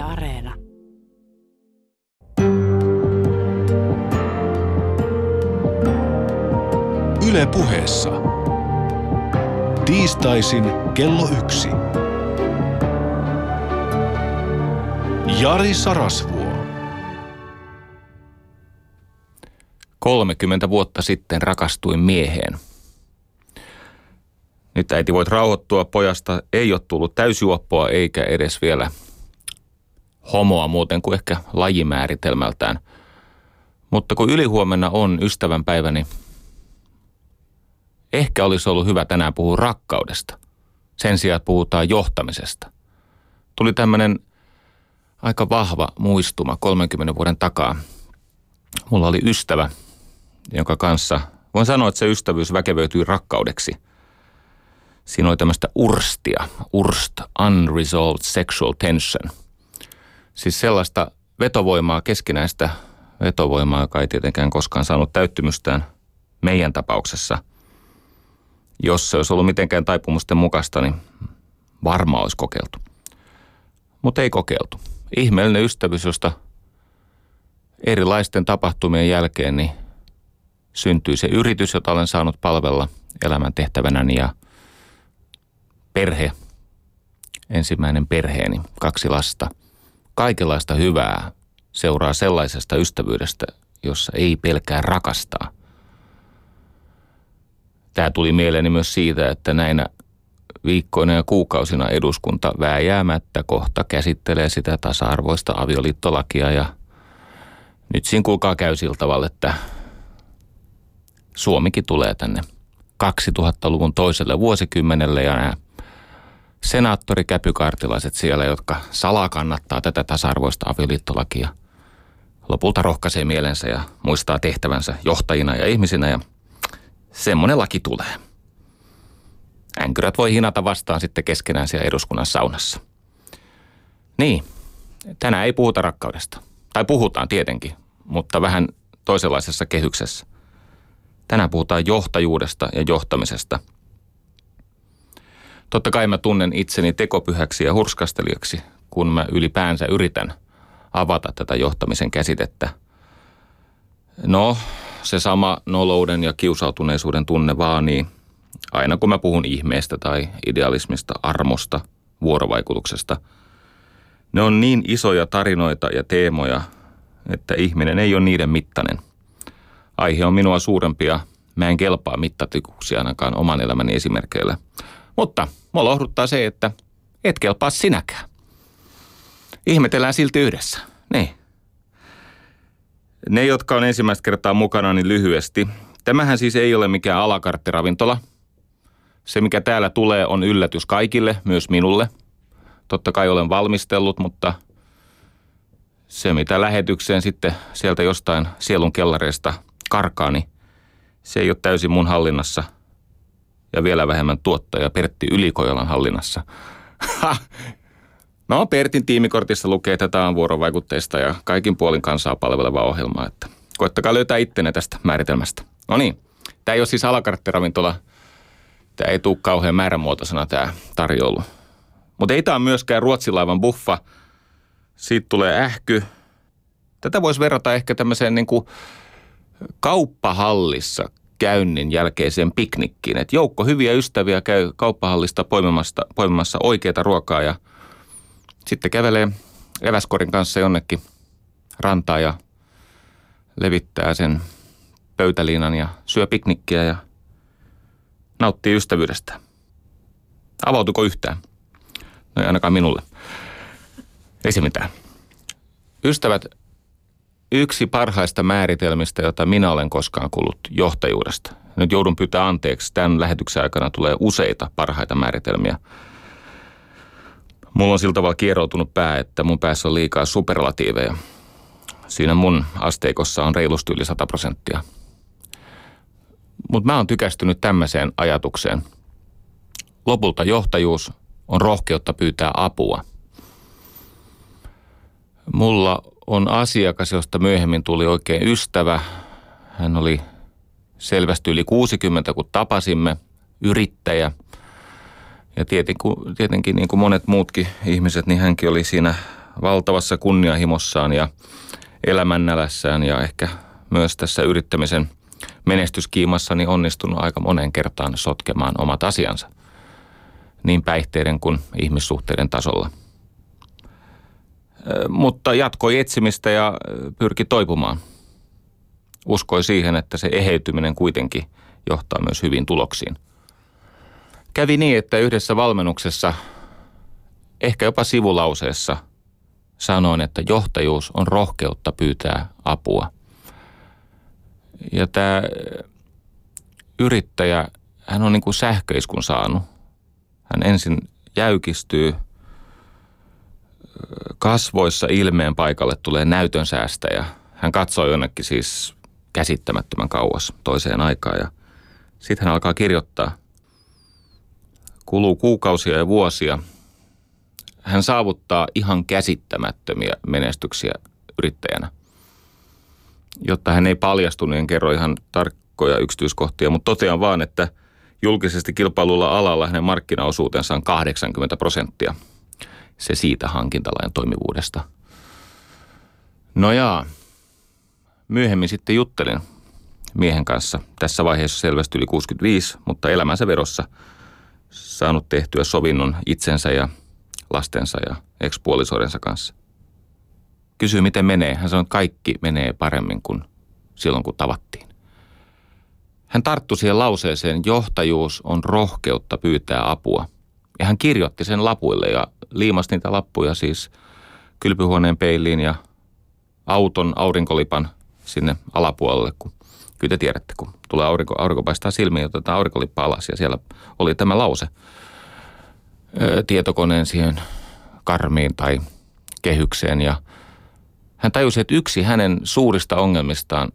Yle Areena. Yle puheessa. Tiistaisin kello yksi. Jari Sarasvuo. 30 vuotta sitten rakastuin mieheen. Nyt äiti voit rauhoittua, pojasta ei ole tullut täysjuoppoa eikä edes vielä homoa muuten kuin ehkä lajimääritelmältään. Mutta kun ylihuomenna on ystävänpäiväni, ehkä olisi ollut hyvä tänään puhua rakkaudesta. Sen sijaan, puhutaan johtamisesta. Tuli tämmöinen aika vahva muistuma 30 vuoden takaa. Mulla oli ystävä, jonka kanssa, voin sanoa, että se ystävyys väkevöityi rakkaudeksi. Siinä oli tämmöistä urstia, urst, unresolved sexual tension. Siis sellaista vetovoimaa, keskinäistä vetovoimaa, joka ei tietenkään koskaan saanut täyttymystään meidän tapauksessa. Jos se olisi ollut mitenkään taipumusten mukaista, niin varmaan olisi kokeiltu. Mutta ei kokeiltu. Ihmeellinen ystävyys, josta erilaisten tapahtumien jälkeen niin syntyi se yritys, jota olen saanut palvella elämän tehtävänäni ja perhe, ensimmäinen perheeni, kaksi lasta. Kaikenlaista hyvää seuraa sellaisesta ystävyydestä, jossa ei pelkää rakastaa. Tämä tuli mieleeni myös siitä, että näinä viikkoina ja kuukausina eduskunta vääjäämättä kohta käsittelee sitä tasa-arvoista avioliittolakia ja nyt siinä kuulkaa käy sillä tavalla, että Suomikin tulee tänne 2000-luvun toiselle vuosikymmenelle ja nämä senaattorikäpykartilaiset siellä, jotka salaa kannattaa tätä tasa-arvoista avioliittolakia, lopulta rohkaisee mielensä ja muistaa tehtävänsä johtajina ja ihmisinä ja semmoinen laki tulee. Änkyrät voi hinata vastaan sitten keskenään siellä eduskunnan saunassa. Niin, tänään ei puhuta rakkaudesta. Tai puhutaan tietenkin, mutta vähän toisenlaisessa kehyksessä. Tänään puhutaan johtajuudesta ja johtamisesta. Totta kai mä tunnen itseni tekopyhäksi ja hurskastelijaksi, kun mä ylipäänsä yritän avata tätä johtamisen käsitettä. No, se sama nolouden ja kiusautuneisuuden tunne vaanii aina kun mä puhun ihmeestä tai idealismista, armosta, vuorovaikutuksesta. Ne on niin isoja tarinoita ja teemoja, että ihminen ei ole niiden mittainen – aihe on minua suurempia. Mä en kelpaa mittatikuksi ainakaan oman elämäni esimerkkeillä. Mutta mua lohduttaa se, että et kelpaa sinäkään. Ihmetellään silti yhdessä. Niin. Ne, jotka on ensimmäistä kertaa mukana, niin lyhyesti. Tämähän siis ei ole mikään alakarttiravintola. Se, mikä täällä tulee, on yllätys kaikille, myös minulle. Totta kai olen valmistellut, mutta se, mitä lähetykseen sitten sieltä jostain sielun kellareista karkaa, niin se ei ole täysin mun hallinnassa ja vielä vähemmän tuottaja Pertti Ylikojalan hallinnassa. no Pertin tiimikortissa lukee, että tämä on vuorovaikutteista ja kaikin puolin kansaa palveleva ohjelma, että koettakaa löytää ittenne tästä määritelmästä. No niin, tämä ei ole siis alakarttiravintola, tämä ei tule kauhean määrämuotoisena tämä tarjoulu. Mutta ei tämä myöskään ruotsilaivan buffa. Siitä tulee ähky. Tätä voisi verrata ehkä tämmöiseen niin kuin kauppahallissa käynnin jälkeiseen piknikkiin. Et joukko hyviä ystäviä käy kauppahallista poimimassa, poimimassa oikeita ruokaa ja sitten kävelee eväskorin kanssa jonnekin rantaa ja levittää sen pöytäliinan ja syö piknikkiä ja nauttii ystävyydestä. Avautuko yhtään? No ei ainakaan minulle. Ei se mitään. Ystävät yksi parhaista määritelmistä, jota minä olen koskaan kuullut johtajuudesta. Nyt joudun pyytää anteeksi. Tämän lähetyksen aikana tulee useita parhaita määritelmiä. Mulla on sillä tavalla kieroutunut pää, että mun päässä on liikaa superlatiiveja. Siinä mun asteikossa on reilusti yli 100 prosenttia. Mutta mä oon tykästynyt tämmöiseen ajatukseen. Lopulta johtajuus on rohkeutta pyytää apua. Mulla on asiakas, josta myöhemmin tuli oikein ystävä. Hän oli selvästi yli 60, kun tapasimme, yrittäjä. Ja tietenkin, tietenkin niin kuin monet muutkin ihmiset, niin hänkin oli siinä valtavassa kunnianhimossaan ja elämännälässään ja ehkä myös tässä yrittämisen menestyskiimassa niin onnistunut aika monen kertaan sotkemaan omat asiansa niin päihteiden kuin ihmissuhteiden tasolla. Mutta jatkoi etsimistä ja pyrki toipumaan. Uskoi siihen, että se eheytyminen kuitenkin johtaa myös hyvin tuloksiin. Kävi niin, että yhdessä valmennuksessa, ehkä jopa sivulauseessa, sanoin, että johtajuus on rohkeutta pyytää apua. Ja tämä yrittäjä, hän on niin kuin sähköiskun saanut. Hän ensin jäykistyy, kasvoissa ilmeen paikalle tulee näytön säästäjä. Hän katsoo jonnekin siis käsittämättömän kauas toiseen aikaan ja sitten hän alkaa kirjoittaa. Kuluu kuukausia ja vuosia. Hän saavuttaa ihan käsittämättömiä menestyksiä yrittäjänä. Jotta hän ei paljastu, niin en kerro ihan tarkkoja yksityiskohtia, mutta totean vaan, että julkisesti kilpailulla alalla hänen markkinaosuutensa on 80 prosenttia. Se siitä hankintalain toimivuudesta. No jaa, myöhemmin sitten juttelin miehen kanssa. Tässä vaiheessa selvästi yli 65, mutta elämänsä verossa saanut tehtyä sovinnon itsensä ja lastensa ja ekspuolisoidensa kanssa. Kysyi, miten menee. Hän sanoi, että kaikki menee paremmin kuin silloin, kun tavattiin. Hän tarttui siihen lauseeseen, johtajuus on rohkeutta pyytää apua. Ja hän kirjoitti sen lapuille ja liimasi niitä lappuja siis kylpyhuoneen peiliin ja auton aurinkolipan sinne alapuolelle, kun kyllä te tiedätte, kun tulee aurinko, aurinko paistaa silmiin, otetaan aurinkolippa alas ja siellä oli tämä lause ö, tietokoneen siihen karmiin tai kehykseen ja hän tajusi, että yksi hänen suurista ongelmistaan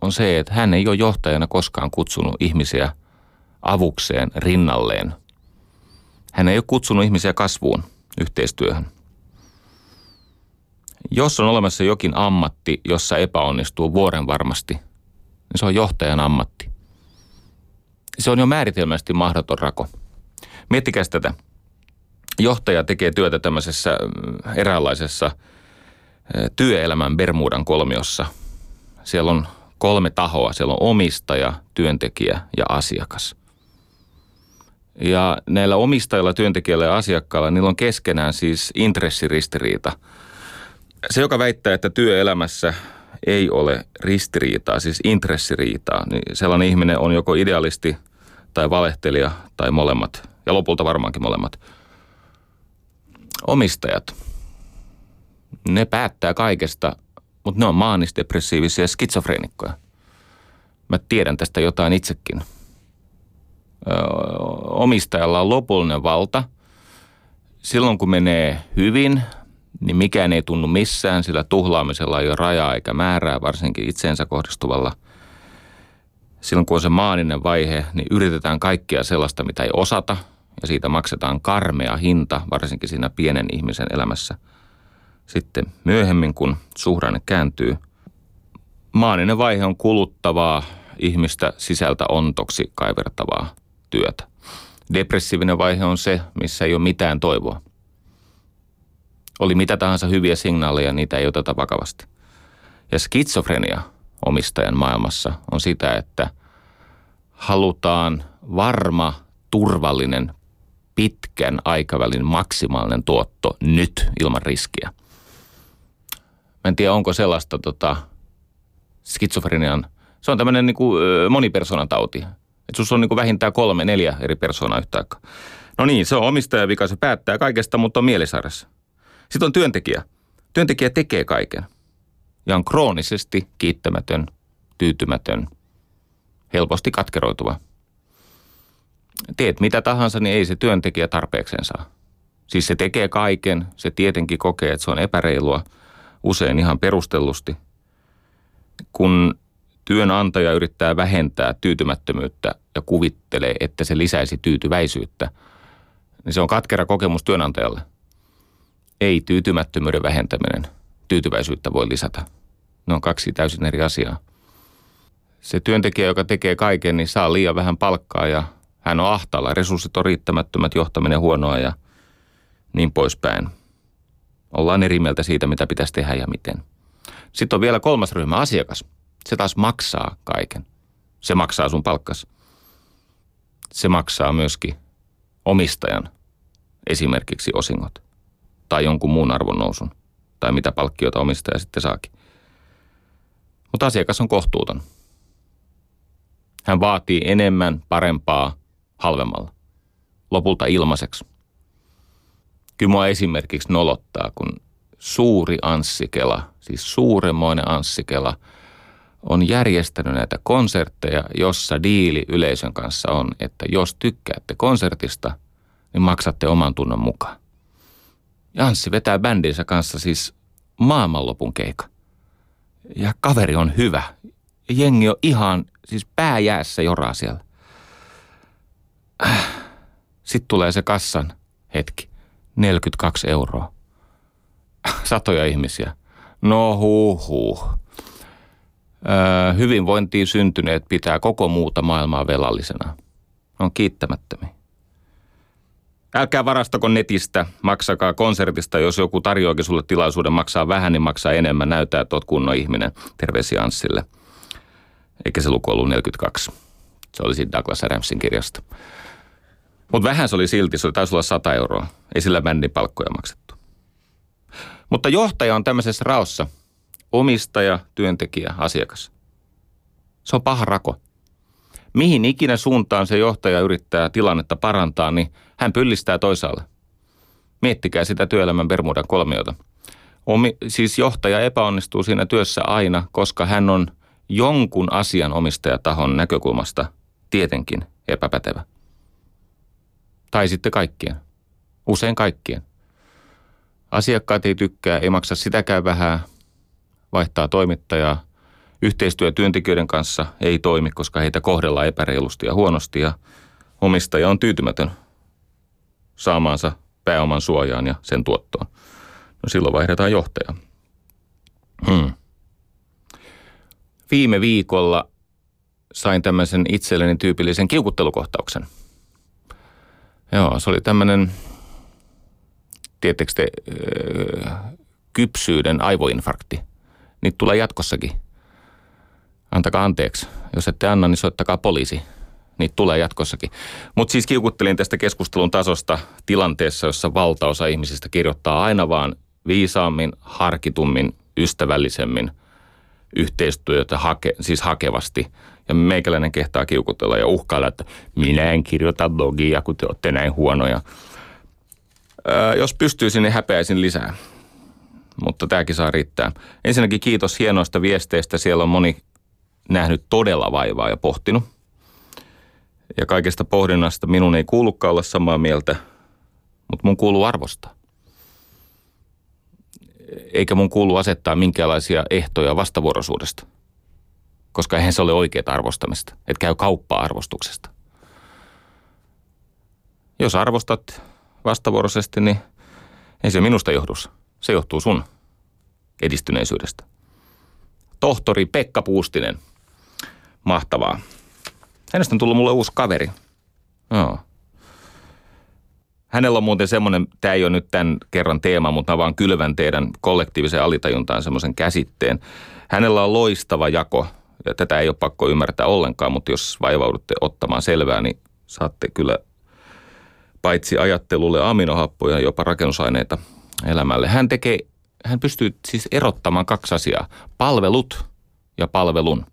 on se, että hän ei ole johtajana koskaan kutsunut ihmisiä avukseen rinnalleen. Hän ei ole kutsunut ihmisiä kasvuun, yhteistyöhön. Jos on olemassa jokin ammatti, jossa epäonnistuu vuoren varmasti, niin se on johtajan ammatti. Se on jo määritelmästi mahdoton rako. Miettikää tätä. Johtaja tekee työtä tämmöisessä mm, eräänlaisessa työelämän Bermudan kolmiossa. Siellä on kolme tahoa. Siellä on omistaja, työntekijä ja asiakas. Ja näillä omistajilla, työntekijöillä ja asiakkailla, niillä on keskenään siis intressiristiriita. Se, joka väittää, että työelämässä ei ole ristiriitaa, siis intressiriitaa, niin sellainen ihminen on joko idealisti tai valehtelija tai molemmat. Ja lopulta varmaankin molemmat. Omistajat. Ne päättää kaikesta mutta ne on maanisdepressiivisia skitsofreenikkoja. Mä tiedän tästä jotain itsekin. Omistajalla on lopullinen valta. Silloin kun menee hyvin, niin mikään ei tunnu missään, sillä tuhlaamisella ei ole rajaa eikä määrää, varsinkin itseensä kohdistuvalla. Silloin kun on se maaninen vaihe, niin yritetään kaikkea sellaista, mitä ei osata, ja siitä maksetaan karmea hinta, varsinkin siinä pienen ihmisen elämässä – sitten myöhemmin, kun suhdanne kääntyy, maaninen vaihe on kuluttavaa, ihmistä sisältä ontoksi kaivertavaa työtä. Depressiivinen vaihe on se, missä ei ole mitään toivoa. Oli mitä tahansa hyviä signaaleja, niitä ei oteta vakavasti. Ja skitsofrenia omistajan maailmassa on sitä, että halutaan varma, turvallinen, pitkän aikavälin maksimaalinen tuotto nyt ilman riskiä. Mä en tiedä, onko sellaista tota, skitsofrenian, se on tämmöinen niin kuin, monipersonan tauti. Että sus on niin kuin vähintään kolme, neljä eri persoonaa yhtä aikaa. No niin, se on omistajavika, se päättää kaikesta, mutta on mielisairaassa. Sitten on työntekijä. Työntekijä tekee kaiken. Ja on kroonisesti kiittämätön, tyytymätön, helposti katkeroituva. Teet mitä tahansa, niin ei se työntekijä tarpeekseen saa. Siis se tekee kaiken, se tietenkin kokee, että se on epäreilua – usein ihan perustellusti. Kun työnantaja yrittää vähentää tyytymättömyyttä ja kuvittelee, että se lisäisi tyytyväisyyttä, niin se on katkera kokemus työnantajalle. Ei tyytymättömyyden vähentäminen tyytyväisyyttä voi lisätä. Ne on kaksi täysin eri asiaa. Se työntekijä, joka tekee kaiken, niin saa liian vähän palkkaa ja hän on ahtaalla. Resurssit on riittämättömät, johtaminen huonoa ja niin poispäin – Ollaan eri mieltä siitä, mitä pitäisi tehdä ja miten. Sitten on vielä kolmas ryhmä, asiakas. Se taas maksaa kaiken. Se maksaa sun palkkas. Se maksaa myöskin omistajan esimerkiksi osingot tai jonkun muun arvon nousun tai mitä palkkiota omistaja sitten saakin. Mutta asiakas on kohtuuton. Hän vaatii enemmän, parempaa, halvemmalla. Lopulta ilmaiseksi. Kyllä mua esimerkiksi nolottaa, kun suuri Anssikela, siis suuremmoinen Anssikela, on järjestänyt näitä konsertteja, jossa diili yleisön kanssa on, että jos tykkäätte konsertista, niin maksatte oman tunnon mukaan. Janssi vetää bändinsä kanssa siis maailmanlopun keika. Ja kaveri on hyvä. Jengi on ihan, siis pääjäässä joraa siellä. Sitten tulee se kassan hetki. 42 euroa. Satoja ihmisiä. No huh huh. Hyvinvointiin syntyneet pitää koko muuta maailmaa velallisena. On kiittämättömiä. Älkää varastako netistä, maksakaa konsertista, jos joku tarjoakin sulle tilaisuuden maksaa vähän, niin maksaa enemmän. Näyttää, että oot kunnon ihminen. Terveisiä Anssille. Eikä se luku ollut 42. Se oli siitä Douglas Adamsin kirjasta. Mutta vähän se oli silti, se oli taisi olla 100 euroa. Ei sillä bändin palkkoja maksettu. Mutta johtaja on tämmöisessä raossa. Omistaja, työntekijä, asiakas. Se on paha rako mihin ikinä suuntaan se johtaja yrittää tilannetta parantaa, niin hän pyllistää toisaalle. Miettikää sitä työelämän Bermudan kolmiota. Omi, siis johtaja epäonnistuu siinä työssä aina, koska hän on jonkun asian omistajatahon näkökulmasta tietenkin epäpätevä. Tai sitten kaikkien. Usein kaikkien. Asiakkaat ei tykkää, ei maksa sitäkään vähän, vaihtaa toimittajaa – Yhteistyö työntekijöiden kanssa ei toimi, koska heitä kohdellaan epäreilusti ja huonosti ja omistaja on tyytymätön saamaansa pääoman suojaan ja sen tuottoon. No silloin vaihdetaan johtaja. Hmm. Viime viikolla sain tämmöisen itselleni tyypillisen kiukuttelukohtauksen. Joo, se oli tämmöinen, tiettekö te, kypsyyden aivoinfarkti. Niitä tulee jatkossakin antakaa anteeksi. Jos ette anna, niin soittakaa poliisi. Niitä tulee jatkossakin. Mutta siis kiukuttelin tästä keskustelun tasosta tilanteessa, jossa valtaosa ihmisistä kirjoittaa aina vaan viisaammin, harkitummin, ystävällisemmin yhteistyötä hake, siis hakevasti. Ja meikäläinen kehtaa kiukutella ja uhkailla, että minä en kirjoita blogia, kun te olette näin huonoja. Ää, jos pystyisin, niin häpeäisin lisää. Mutta tämäkin saa riittää. Ensinnäkin kiitos hienoista viesteistä. Siellä on moni nähnyt todella vaivaa ja pohtinut. Ja kaikesta pohdinnasta minun ei kuulukaan olla samaa mieltä, mutta mun kuuluu arvostaa. Eikä mun kuulu asettaa minkäänlaisia ehtoja vastavuoroisuudesta, koska eihän se ole oikeaa arvostamista, että käy kauppaa arvostuksesta. Jos arvostat vastavuoroisesti, niin ei se minusta johdu. Se johtuu sun edistyneisyydestä. Tohtori Pekka Puustinen – Mahtavaa. Hänestä on tullut mulle uusi kaveri. Joo. Hänellä on muuten semmoinen, tämä ei ole nyt tämän kerran teema, mutta mä vaan kylvän teidän kollektiivisen alitajuntaan semmoisen käsitteen. Hänellä on loistava jako, ja tätä ei ole pakko ymmärtää ollenkaan, mutta jos vaivaudutte ottamaan selvää, niin saatte kyllä paitsi ajattelulle aminohappoja, jopa rakennusaineita elämälle. Hän tekee, hän pystyy siis erottamaan kaksi asiaa, palvelut ja palvelun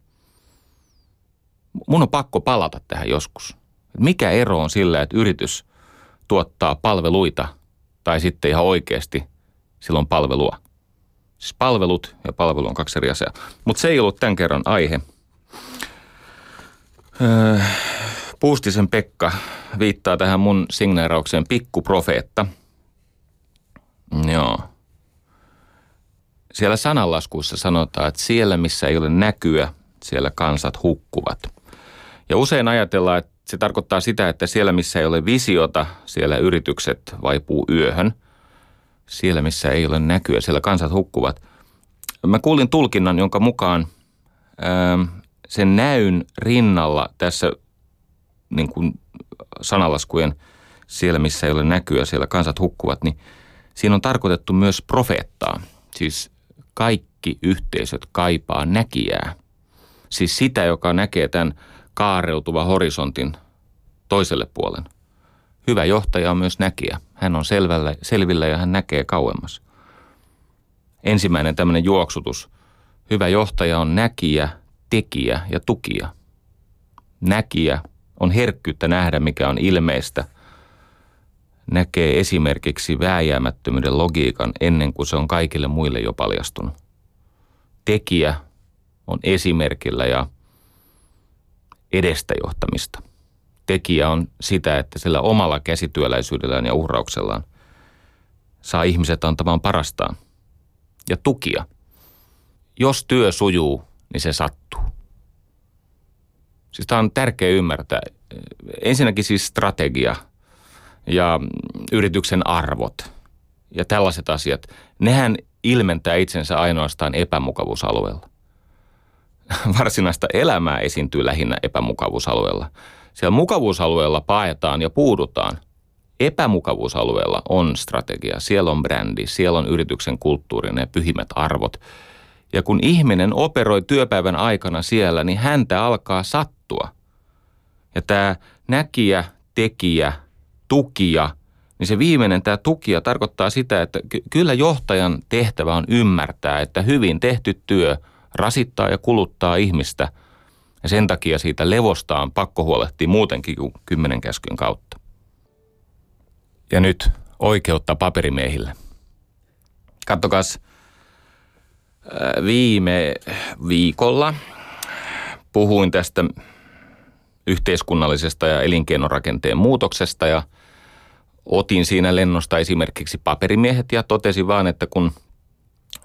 mun on pakko palata tähän joskus. Mikä ero on sillä, että yritys tuottaa palveluita tai sitten ihan oikeasti silloin palvelua? Siis palvelut ja palvelu on kaksi eri asiaa. Mutta se ei ollut tämän kerran aihe. Öö, Puustisen Pekka viittaa tähän mun signeeraukseen pikkuprofeetta. Joo. Siellä sananlaskuissa sanotaan, että siellä missä ei ole näkyä, siellä kansat hukkuvat – ja usein ajatellaan, että se tarkoittaa sitä, että siellä missä ei ole visiota, siellä yritykset vaipuu yöhön. Siellä missä ei ole näkyä, siellä kansat hukkuvat. Mä kuulin tulkinnan, jonka mukaan ää, ähm, sen näyn rinnalla tässä niin kuin sanalaskujen siellä missä ei ole näkyä, siellä kansat hukkuvat, niin Siinä on tarkoitettu myös profeettaa, siis kaikki yhteisöt kaipaa näkijää. Siis sitä, joka näkee tämän kaareutuva horisontin toiselle puolen. Hyvä johtaja on myös näkijä. Hän on selvällä, selvillä ja hän näkee kauemmas. Ensimmäinen tämmöinen juoksutus. Hyvä johtaja on näkijä, tekijä ja tukija. Näkijä on herkkyyttä nähdä, mikä on ilmeistä. Näkee esimerkiksi vääjäämättömyyden logiikan ennen kuin se on kaikille muille jo paljastunut. Tekijä on esimerkillä ja edestä johtamista. Tekijä on sitä, että sillä omalla käsityöläisyydellään ja uhrauksellaan saa ihmiset antamaan parastaan. Ja tukia. Jos työ sujuu, niin se sattuu. Siis tämä on tärkeä ymmärtää. Ensinnäkin siis strategia ja yrityksen arvot ja tällaiset asiat. Nehän ilmentää itsensä ainoastaan epämukavuusalueella. Varsinaista elämää esiintyy lähinnä epämukavuusalueella. Siellä mukavuusalueella paetaan ja puudutaan. Epämukavuusalueella on strategia, siellä on brändi, siellä on yrityksen kulttuurin ja pyhimmät arvot. Ja kun ihminen operoi työpäivän aikana siellä, niin häntä alkaa sattua. Ja tämä näkijä, tekijä, tukija, niin se viimeinen tämä tukija tarkoittaa sitä, että ky- kyllä johtajan tehtävä on ymmärtää, että hyvin tehty työ rasittaa ja kuluttaa ihmistä – ja sen takia siitä levosta on pakko huolehtia muutenkin kuin kymmenen käskyn kautta. Ja nyt oikeutta paperimiehille. Kattokas, viime viikolla puhuin tästä yhteiskunnallisesta ja elinkeinorakenteen muutoksesta ja otin siinä lennosta esimerkiksi paperimiehet ja totesin vaan, että kun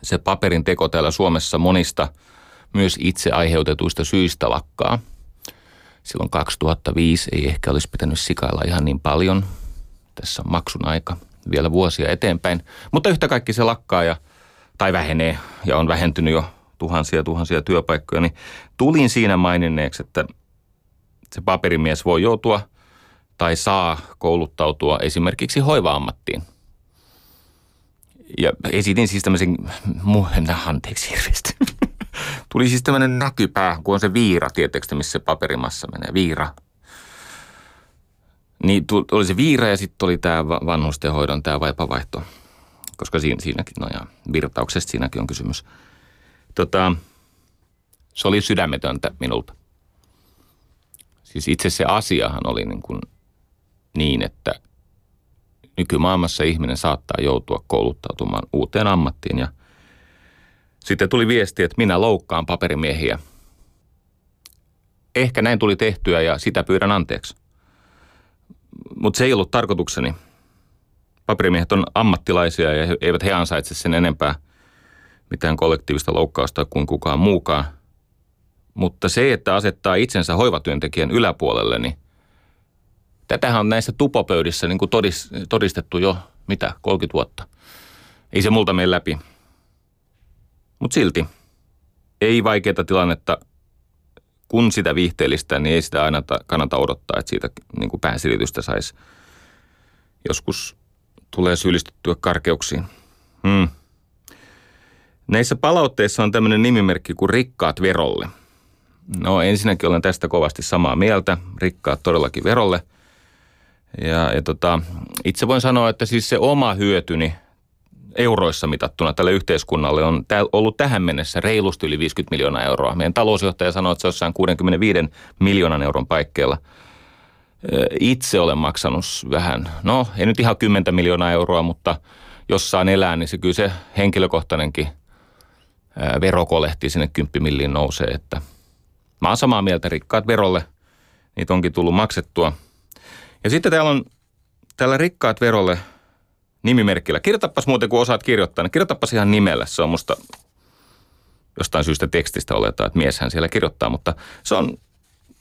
se paperin teko täällä Suomessa monista – myös itse aiheutetuista syistä lakkaa. Silloin 2005 ei ehkä olisi pitänyt sikailla ihan niin paljon. Tässä on maksun aika vielä vuosia eteenpäin. Mutta yhtä kaikki se lakkaa ja, tai vähenee ja on vähentynyt jo tuhansia tuhansia työpaikkoja. Niin tulin siinä maininneeksi, että se paperimies voi joutua tai saa kouluttautua esimerkiksi hoiva-ammattiin. Ja esitin siis tämmöisen, anteeksi hirveästi. Tuli siis tämmöinen näkypää, kun on se viira, tietysti missä se paperimassa menee, viira. Niin tuli se viira ja sitten oli tämä vanhustenhoidon tämä vaipavaihto, koska siinä, siinäkin, no ja virtauksesta siinäkin on kysymys. Tota, se oli sydämetöntä minulta. Siis itse se asiahan oli niin, kuin niin että nykymaailmassa ihminen saattaa joutua kouluttautumaan uuteen ammattiin ja – sitten tuli viesti, että minä loukkaan paperimiehiä. Ehkä näin tuli tehtyä ja sitä pyydän anteeksi. Mutta se ei ollut tarkoitukseni. Paperimiehet on ammattilaisia ja eivät he ansaitse sen enempää mitään kollektiivista loukkausta kuin kukaan muukaan. Mutta se, että asettaa itsensä hoivatyöntekijän yläpuolelle, niin tätähän on näissä tupopöydissä niin kuin todistettu jo, mitä, 30 vuotta. Ei se multa mene läpi. Mutta silti ei vaikeaa tilannetta, kun sitä viihteellistä, niin ei sitä aina kannata odottaa, että siitä niin kuin pääsilitystä saisi. Joskus tulee syyllistettyä karkeuksiin. Hmm. Näissä palautteissa on tämmöinen nimimerkki kuin rikkaat verolle. No ensinnäkin olen tästä kovasti samaa mieltä. Rikkaat todellakin verolle. Ja, ja tota, itse voin sanoa, että siis se oma hyötyni euroissa mitattuna tälle yhteiskunnalle on ollut tähän mennessä reilusti yli 50 miljoonaa euroa. Meidän talousjohtaja sanoi, että se on jossain 65 miljoonan euron paikkeilla. Itse olen maksanut vähän, no ei nyt ihan 10 miljoonaa euroa, mutta jossain elää, niin se kyllä se henkilökohtainenkin verokolehti sinne 10 milliin nousee. Että mä oon samaa mieltä, rikkaat verolle, niitä onkin tullut maksettua. Ja sitten täällä on tällä rikkaat verolle – nimimerkillä. Kirjoitapas muuten, kun osaat kirjoittaa, niin kirjoitapas ihan nimellä. Se on musta jostain syystä tekstistä oletaan, että mieshän siellä kirjoittaa, mutta se on,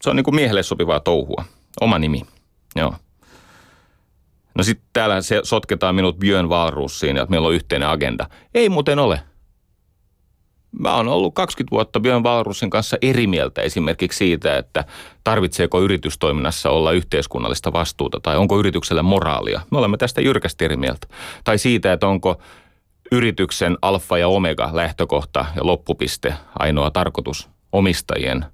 se on niin kuin miehelle sopivaa touhua. Oma nimi, joo. No sitten täällä se sotketaan minut Björn Valruussiin ja meillä on yhteinen agenda. Ei muuten ole. Mä oon ollut 20 vuotta Björn Valrusin kanssa eri mieltä esimerkiksi siitä, että tarvitseeko yritystoiminnassa olla yhteiskunnallista vastuuta tai onko yrityksellä moraalia. Me olemme tästä jyrkästi eri mieltä. Tai siitä, että onko yrityksen alfa ja omega lähtökohta ja loppupiste ainoa tarkoitus omistajien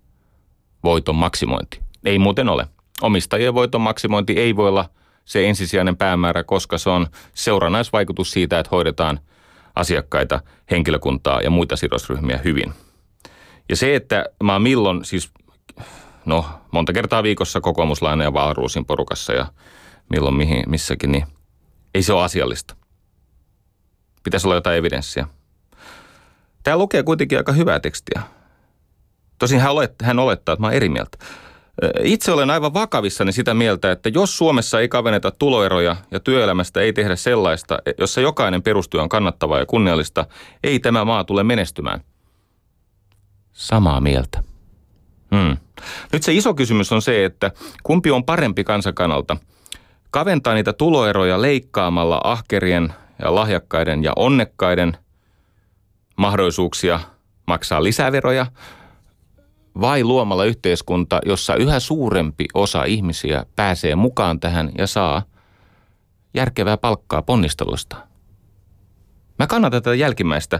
voiton maksimointi. Ei muuten ole. Omistajien voiton maksimointi ei voi olla se ensisijainen päämäärä, koska se on seurannaisvaikutus siitä, että hoidetaan asiakkaita, henkilökuntaa ja muita sidosryhmiä hyvin. Ja se, että mä oon milloin, siis no monta kertaa viikossa kokoomuslainen ja Valruusin porukassa ja milloin mihin, missäkin, niin ei se ole asiallista. Pitäisi olla jotain evidenssiä. Tämä lukee kuitenkin aika hyvää tekstiä. Tosin hän, olet, hän olettaa, että mä oon eri mieltä. Itse olen aivan vakavissani sitä mieltä, että jos Suomessa ei kavenneta tuloeroja ja työelämästä ei tehdä sellaista, jossa jokainen perustyö on kannattavaa ja kunniallista, ei tämä maa tule menestymään. Samaa mieltä. Hmm. Nyt se iso kysymys on se, että kumpi on parempi kansakanalta? Kaventaa niitä tuloeroja leikkaamalla ahkerien ja lahjakkaiden ja onnekkaiden mahdollisuuksia maksaa lisäveroja – vai luomalla yhteiskunta, jossa yhä suurempi osa ihmisiä pääsee mukaan tähän ja saa järkevää palkkaa ponnistelusta. Mä kannatan tätä jälkimmäistä.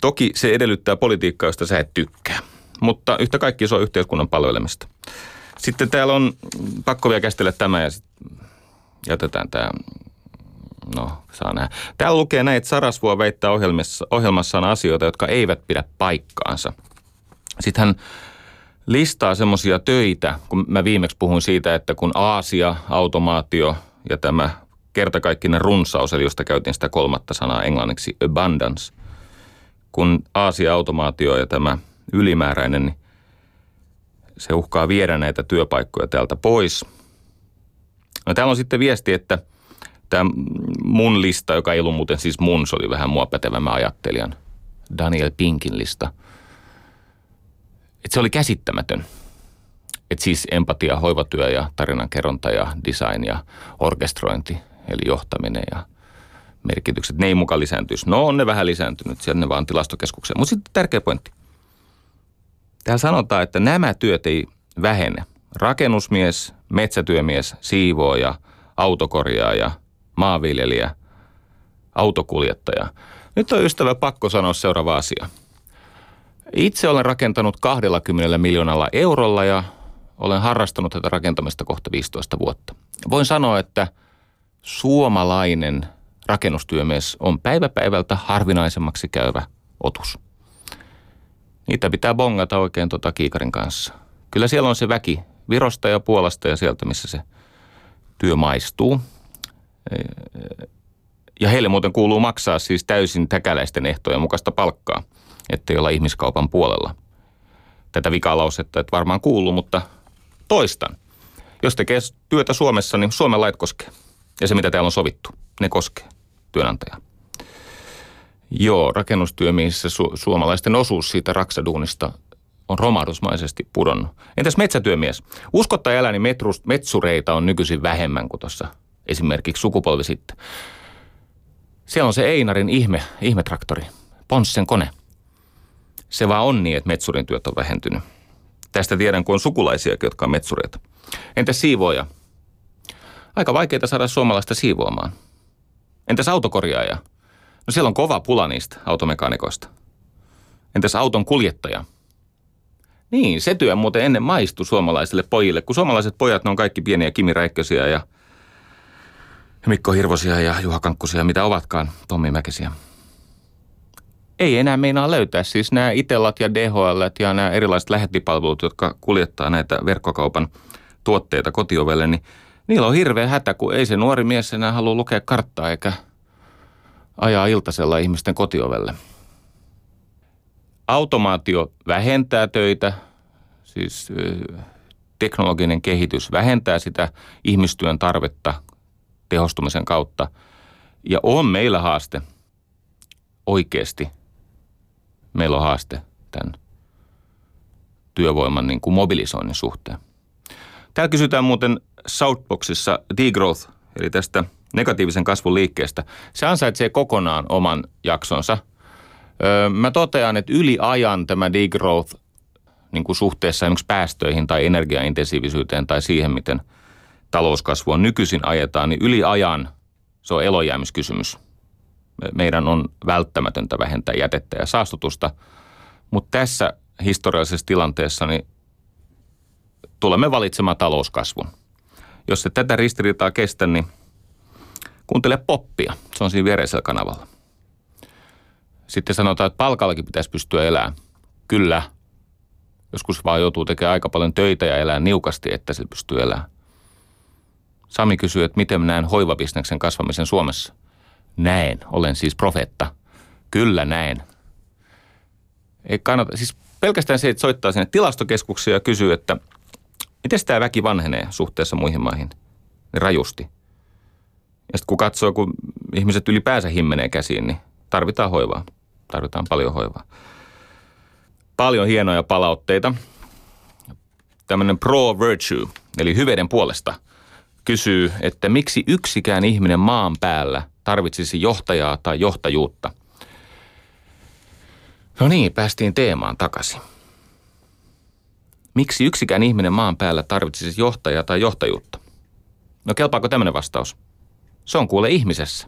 Toki se edellyttää politiikkaa, josta sä et tykkää. Mutta yhtä kaikki se on yhteiskunnan palvelemista. Sitten täällä on pakko vielä käsitellä tämä ja jätetään tämä no saa nähdä. Täällä lukee näin, että Sarasvuo väittää ohjelmassa, ohjelmassaan asioita, jotka eivät pidä paikkaansa. Sitten hän listaa semmoisia töitä, kun mä viimeksi puhuin siitä, että kun Aasia, automaatio ja tämä kertakaikkinen runsaus, eli josta käytin sitä kolmatta sanaa englanniksi abundance, kun Aasia, automaatio ja tämä ylimääräinen, niin se uhkaa viedä näitä työpaikkoja täältä pois. No, täällä on sitten viesti, että tämä mun lista, joka ei ollut muuten siis mun, se oli vähän mua pätevämmä ajattelijan, Daniel Pinkin lista – että se oli käsittämätön. Että siis empatia, hoivatyö ja tarinankerronta ja design ja orkestrointi, eli johtaminen ja merkitykset, ne ei mukaan lisääntyisi. No on ne vähän lisääntynyt, sieltä ne vaan tilastokeskukseen. Mutta sitten tärkeä pointti. Täällä sanotaan, että nämä työt ei vähene. Rakennusmies, metsätyömies, siivooja, autokorjaaja, maanviljelijä, autokuljettaja. Nyt on ystävä pakko sanoa seuraava asia – itse olen rakentanut 20 miljoonalla eurolla ja olen harrastanut tätä rakentamista kohta 15 vuotta. Voin sanoa, että suomalainen rakennustyömies on päiväpäivältä harvinaisemmaksi käyvä otus. Niitä pitää bongata oikein tota kiikarin kanssa. Kyllä siellä on se väki Virosta ja Puolasta ja sieltä, missä se työ maistuu. Ja heille muuten kuuluu maksaa siis täysin täkäläisten ehtojen mukaista palkkaa – ettei olla ihmiskaupan puolella. Tätä vikalausetta et varmaan kuulu, mutta toistan. Jos tekee työtä Suomessa, niin Suomen lait koskee. Ja se, mitä täällä on sovittu, ne koskee työnantajaa. Joo, rakennustyömissä su- suomalaisten osuus siitä raksaduunista on romahdusmaisesti pudonnut. Entäs metsätyömies? Uskotta älä, niin metrus, metsureita on nykyisin vähemmän kuin tuossa esimerkiksi sukupolvi sitten. Siellä on se Einarin ihme, ihmetraktori, Ponssen kone – se vaan on niin, että metsurin työt on vähentynyt. Tästä tiedän, kun on sukulaisiakin, jotka on metsureita. Entäs siivoja? Aika vaikeaa saada suomalaista siivoamaan. Entäs autokorjaaja? No siellä on kova pula niistä automekaanikoista. Entäs auton kuljettaja? Niin, se työ muuten ennen maistui suomalaisille pojille, kun suomalaiset pojat, ne on kaikki pieniä Kimi Räikkösiä ja Mikko Hirvosia ja Juha Kankkusia, mitä ovatkaan, Tommi Mäkisiä ei enää meinaa löytää. Siis nämä Itellat ja DHL ja nämä erilaiset lähettipalvelut, jotka kuljettaa näitä verkkokaupan tuotteita kotiovelle, niin niillä on hirveä hätä, kun ei se nuori mies enää halua lukea karttaa eikä ajaa iltasella ihmisten kotiovelle. Automaatio vähentää töitä, siis teknologinen kehitys vähentää sitä ihmistyön tarvetta tehostumisen kautta. Ja on meillä haaste oikeasti – meillä on haaste tämän työvoiman niin kuin mobilisoinnin suhteen. Täällä kysytään muuten Southboxissa degrowth, eli tästä negatiivisen kasvun liikkeestä. Se ansaitsee kokonaan oman jaksonsa. Öö, mä totean, että yli ajan tämä degrowth niin kuin suhteessa esimerkiksi päästöihin tai energiaintensiivisyyteen tai siihen, miten talouskasvua nykyisin ajetaan, niin yli ajan se on elojäämiskysymys. Meidän on välttämätöntä vähentää jätettä ja saastutusta, mutta tässä historiallisessa tilanteessa niin tulemme valitsemaan talouskasvun. Jos se tätä ristiriitaa kestä, niin kuuntele poppia. Se on siinä viereisellä kanavalla. Sitten sanotaan, että palkallakin pitäisi pystyä elämään. Kyllä. Joskus vaan joutuu tekemään aika paljon töitä ja elää niukasti, että se pystyy elämään. Sami kysyy, että miten näen hoivabisneksen kasvamisen Suomessa. Näen. Olen siis profetta. Kyllä näen. Ei kannata, siis pelkästään se, että soittaa sinne tilastokeskuksia ja kysyy, että miten tämä väki vanhenee suhteessa muihin maihin niin rajusti. Ja sitten kun katsoo, kun ihmiset ylipäänsä himmenee käsiin, niin tarvitaan hoivaa. Tarvitaan paljon hoivaa. Paljon hienoja palautteita. Tämmöinen pro-virtue, eli hyveiden puolesta, kysyy, että miksi yksikään ihminen maan päällä tarvitsisi johtajaa tai johtajuutta. No niin, päästiin teemaan takaisin. Miksi yksikään ihminen maan päällä tarvitsisi johtajaa tai johtajuutta? No kelpaako tämmöinen vastaus? Se on kuule ihmisessä.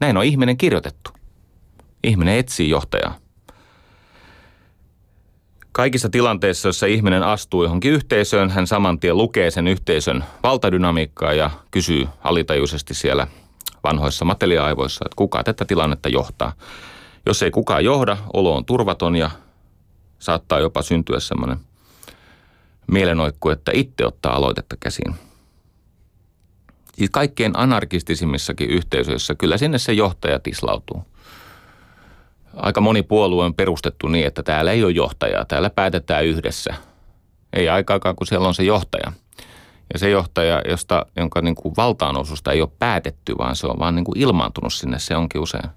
Näin on ihminen kirjoitettu. Ihminen etsii johtajaa. Kaikissa tilanteissa, joissa ihminen astuu johonkin yhteisöön, hän saman tien lukee sen yhteisön valtadynamiikkaa ja kysyy alitajuisesti siellä vanhoissa matelia-aivoissa, että kuka tätä tilannetta johtaa. Jos ei kukaan johda, olo on turvaton ja saattaa jopa syntyä semmoinen mielenoikku, että itse ottaa aloitetta käsiin. Siis kaikkein anarkistisimmissakin yhteisöissä kyllä sinne se johtaja tislautuu. Aika moni puolue on perustettu niin, että täällä ei ole johtajaa, täällä päätetään yhdessä. Ei aikaakaan, kun siellä on se johtaja. Ja se johtaja, josta, jonka niin kuin valtaanosusta ei ole päätetty, vaan se on vaan niin kuin ilmaantunut sinne, se onkin usein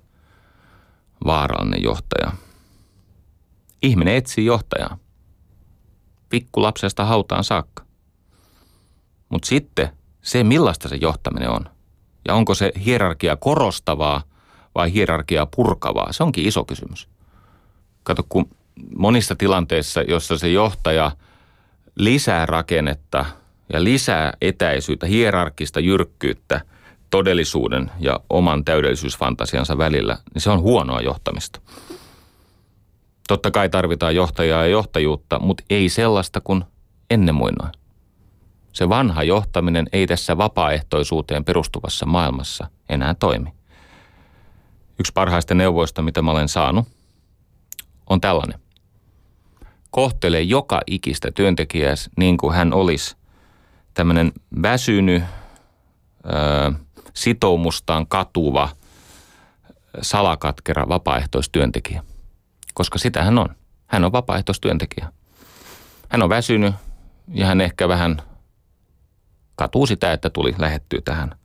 vaarallinen johtaja. Ihminen etsii johtajaa. Pikkulapsesta hautaan saakka. Mutta sitten se, millaista se johtaminen on. Ja onko se hierarkia korostavaa vai hierarkiaa purkavaa, se onkin iso kysymys. Kato, kun monissa tilanteissa, jossa se johtaja lisää rakennetta ja lisää etäisyyttä, hierarkista jyrkkyyttä todellisuuden ja oman täydellisyysfantasiansa välillä, niin se on huonoa johtamista. Totta kai tarvitaan johtajaa ja johtajuutta, mutta ei sellaista kuin ennen muinoin. Se vanha johtaminen ei tässä vapaaehtoisuuteen perustuvassa maailmassa enää toimi. Yksi parhaista neuvoista, mitä mä olen saanut, on tällainen. Kohtele joka ikistä työntekijää niin kuin hän olisi tämmöinen väsynyt, sitoumustaan katuva, salakatkera vapaaehtoistyöntekijä. Koska sitä hän on. Hän on vapaaehtoistyöntekijä. Hän on väsynyt ja hän ehkä vähän katuu sitä, että tuli lähettyä tähän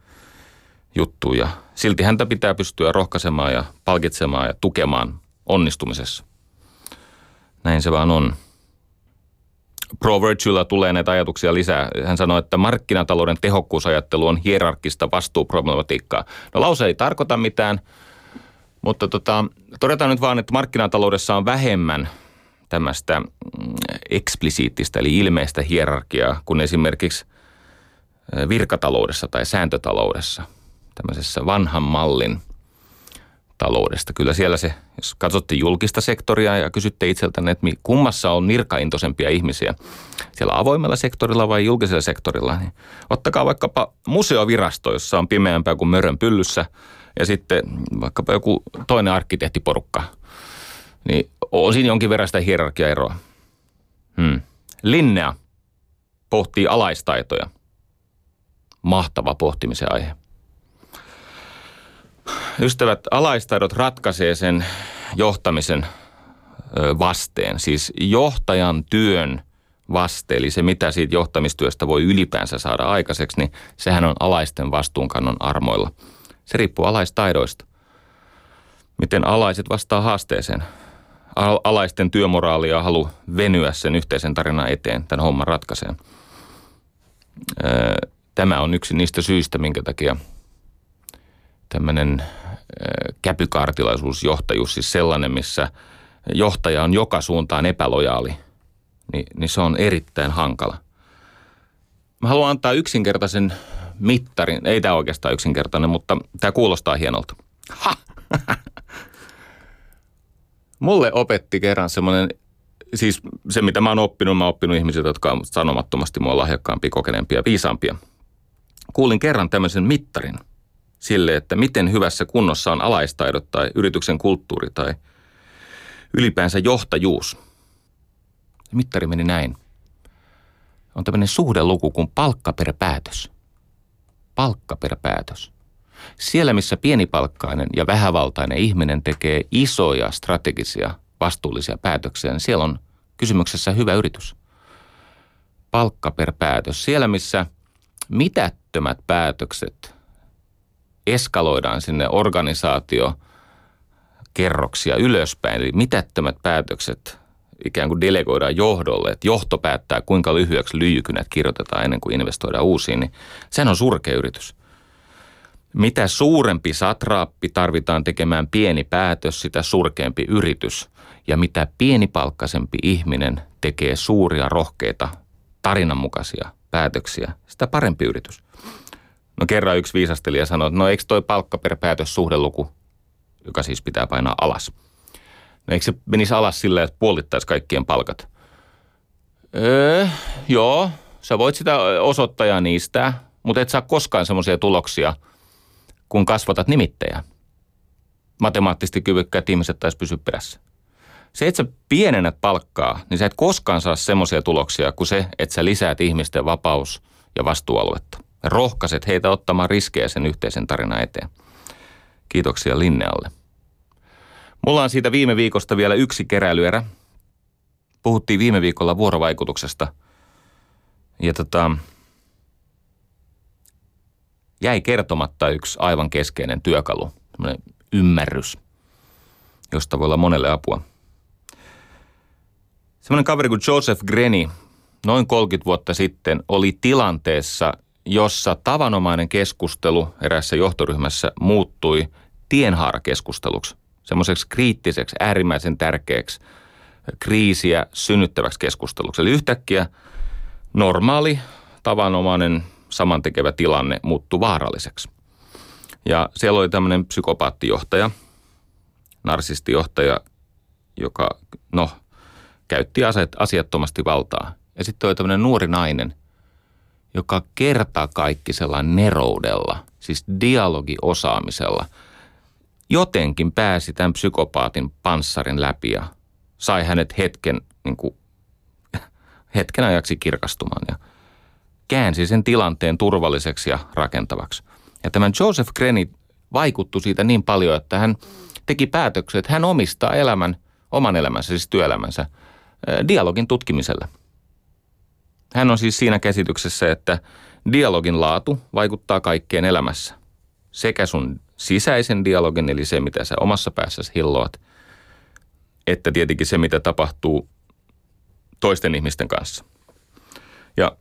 juttuun. Ja silti häntä pitää pystyä rohkaisemaan ja palkitsemaan ja tukemaan onnistumisessa. Näin se vaan on. Pro Virtuella tulee näitä ajatuksia lisää. Hän sanoi, että markkinatalouden tehokkuusajattelu on hierarkista vastuuproblematiikkaa. No lause ei tarkoita mitään, mutta tota, todetaan nyt vaan, että markkinataloudessa on vähemmän tämmöistä mm, eksplisiittistä eli ilmeistä hierarkiaa kuin esimerkiksi virkataloudessa tai sääntötaloudessa, tämmöisessä vanhan mallin taloudesta. Kyllä siellä se, jos katsotte julkista sektoria ja kysytte itseltänne, että kummassa on nirkaintoisempia ihmisiä, siellä avoimella sektorilla vai julkisella sektorilla, niin ottakaa vaikkapa museovirasto, jossa on pimeämpää kuin mörön pyllyssä, ja sitten vaikkapa joku toinen arkkitehtiporukka, niin on siinä jonkin verran sitä hierarkiaeroa. Hmm. Linnea pohtii alaistaitoja – mahtava pohtimisen aihe. Ystävät, alaistaidot ratkaisee sen johtamisen vasteen, siis johtajan työn vaste, eli se mitä siitä johtamistyöstä voi ylipäänsä saada aikaiseksi, niin sehän on alaisten vastuunkannon armoilla. Se riippuu alaistaidoista. Miten alaiset vastaa haasteeseen? Alaisten työmoraalia halu venyä sen yhteisen tarinan eteen tämän homman ratkaiseen tämä on yksi niistä syistä, minkä takia tämmöinen käpykaartilaisuus, johtajuus, siis sellainen, missä johtaja on joka suuntaan epälojaali, niin, niin se on erittäin hankala. Mä haluan antaa yksinkertaisen mittarin. Ei tämä oikeastaan yksinkertainen, mutta tämä kuulostaa hienolta. Ha! Mulle opetti kerran semmoinen, siis se mitä mä oon oppinut, mä oon oppinut ihmisiltä, jotka on sanomattomasti mua lahjakkaampia, kokeneempia, viisaampia. Kuulin kerran tämmöisen mittarin sille, että miten hyvässä kunnossa on alaistaidot tai yrityksen kulttuuri tai ylipäänsä johtajuus. Mittari meni näin. On tämmöinen suhdeluku kuin palkka per päätös. Palkka per päätös. Siellä, missä pienipalkkainen ja vähävaltainen ihminen tekee isoja strategisia vastuullisia päätöksiä, niin siellä on kysymyksessä hyvä yritys. Palkka per päätös. Siellä, missä mitättömät päätökset eskaloidaan sinne organisaatio kerroksia ylöspäin, eli mitättömät päätökset ikään kuin delegoidaan johdolle, että johto päättää kuinka lyhyeksi lyijykynät kirjoitetaan ennen kuin investoidaan uusiin, niin sehän on surkea yritys. Mitä suurempi satraappi tarvitaan tekemään pieni päätös, sitä surkeampi yritys. Ja mitä pienipalkkaisempi ihminen tekee suuria, rohkeita, tarinanmukaisia päätöksiä, sitä parempi yritys. No kerran yksi viisastelija sanoi, että no eikö toi palkka per päätös suhdeluku, joka siis pitää painaa alas. No eikö se menisi alas sillä, että puolittaisi kaikkien palkat? Öö, joo, sä voit sitä osoittajaa niistä, mutta et saa koskaan semmoisia tuloksia – kun kasvatat nimittäjä. Matemaattisesti kyvykkäät ihmiset taisi pysyä perässä. Se, että sä pienennät palkkaa, niin sä et koskaan saa semmoisia tuloksia kuin se, että sä lisäät ihmisten vapaus- ja vastuualuetta. Rohkaiset heitä ottamaan riskejä sen yhteisen tarinan eteen. Kiitoksia Linnealle. Mulla on siitä viime viikosta vielä yksi keräilyerä. Puhuttiin viime viikolla vuorovaikutuksesta. Ja tota, jäi kertomatta yksi aivan keskeinen työkalu, ymmärrys, josta voi olla monelle apua. Semmoinen kaveri kuin Joseph Greni noin 30 vuotta sitten oli tilanteessa, jossa tavanomainen keskustelu erässä johtoryhmässä muuttui tienhaarakeskusteluksi, semmoiseksi kriittiseksi, äärimmäisen tärkeäksi kriisiä synnyttäväksi keskusteluksi. Eli yhtäkkiä normaali, tavanomainen samantekevä tilanne muuttui vaaralliseksi. Ja siellä oli tämmöinen psykopaattijohtaja, narsistijohtaja, joka, no, käytti aset, asiattomasti valtaa. Ja sitten oli tämmöinen nuori nainen, joka kertaa kaikki sellainen neroudella, siis dialogiosaamisella, jotenkin pääsi tämän psykopaatin panssarin läpi ja sai hänet hetken, niin kuin, hetken ajaksi kirkastumaan. Ja käänsi sen tilanteen turvalliseksi ja rakentavaksi. Ja tämän Joseph Greni vaikuttui siitä niin paljon, että hän teki päätöksen, että hän omistaa elämän, oman elämänsä, siis työelämänsä, dialogin tutkimiselle. Hän on siis siinä käsityksessä, että dialogin laatu vaikuttaa kaikkeen elämässä. Sekä sun sisäisen dialogin, eli se, mitä sä omassa päässäsi hilloat, että tietenkin se, mitä tapahtuu toisten ihmisten kanssa. Ja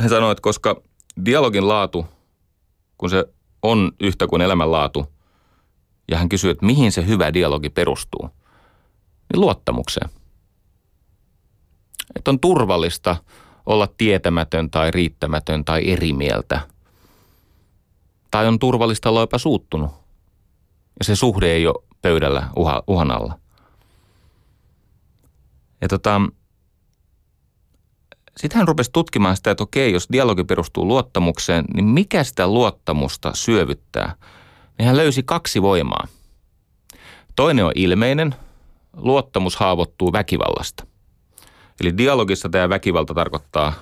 hän sanoi, että koska dialogin laatu, kun se on yhtä kuin elämänlaatu, ja hän kysyy, että mihin se hyvä dialogi perustuu, niin luottamukseen. Että on turvallista olla tietämätön tai riittämätön tai eri mieltä. Tai on turvallista olla jopa suuttunut. Ja se suhde ei ole pöydällä uhan alla. Ja tota, sitten hän rupesi tutkimaan sitä, että okei, jos dialogi perustuu luottamukseen, niin mikä sitä luottamusta syövyttää? Niin hän löysi kaksi voimaa. Toinen on ilmeinen, luottamus haavoittuu väkivallasta. Eli dialogissa tämä väkivalta tarkoittaa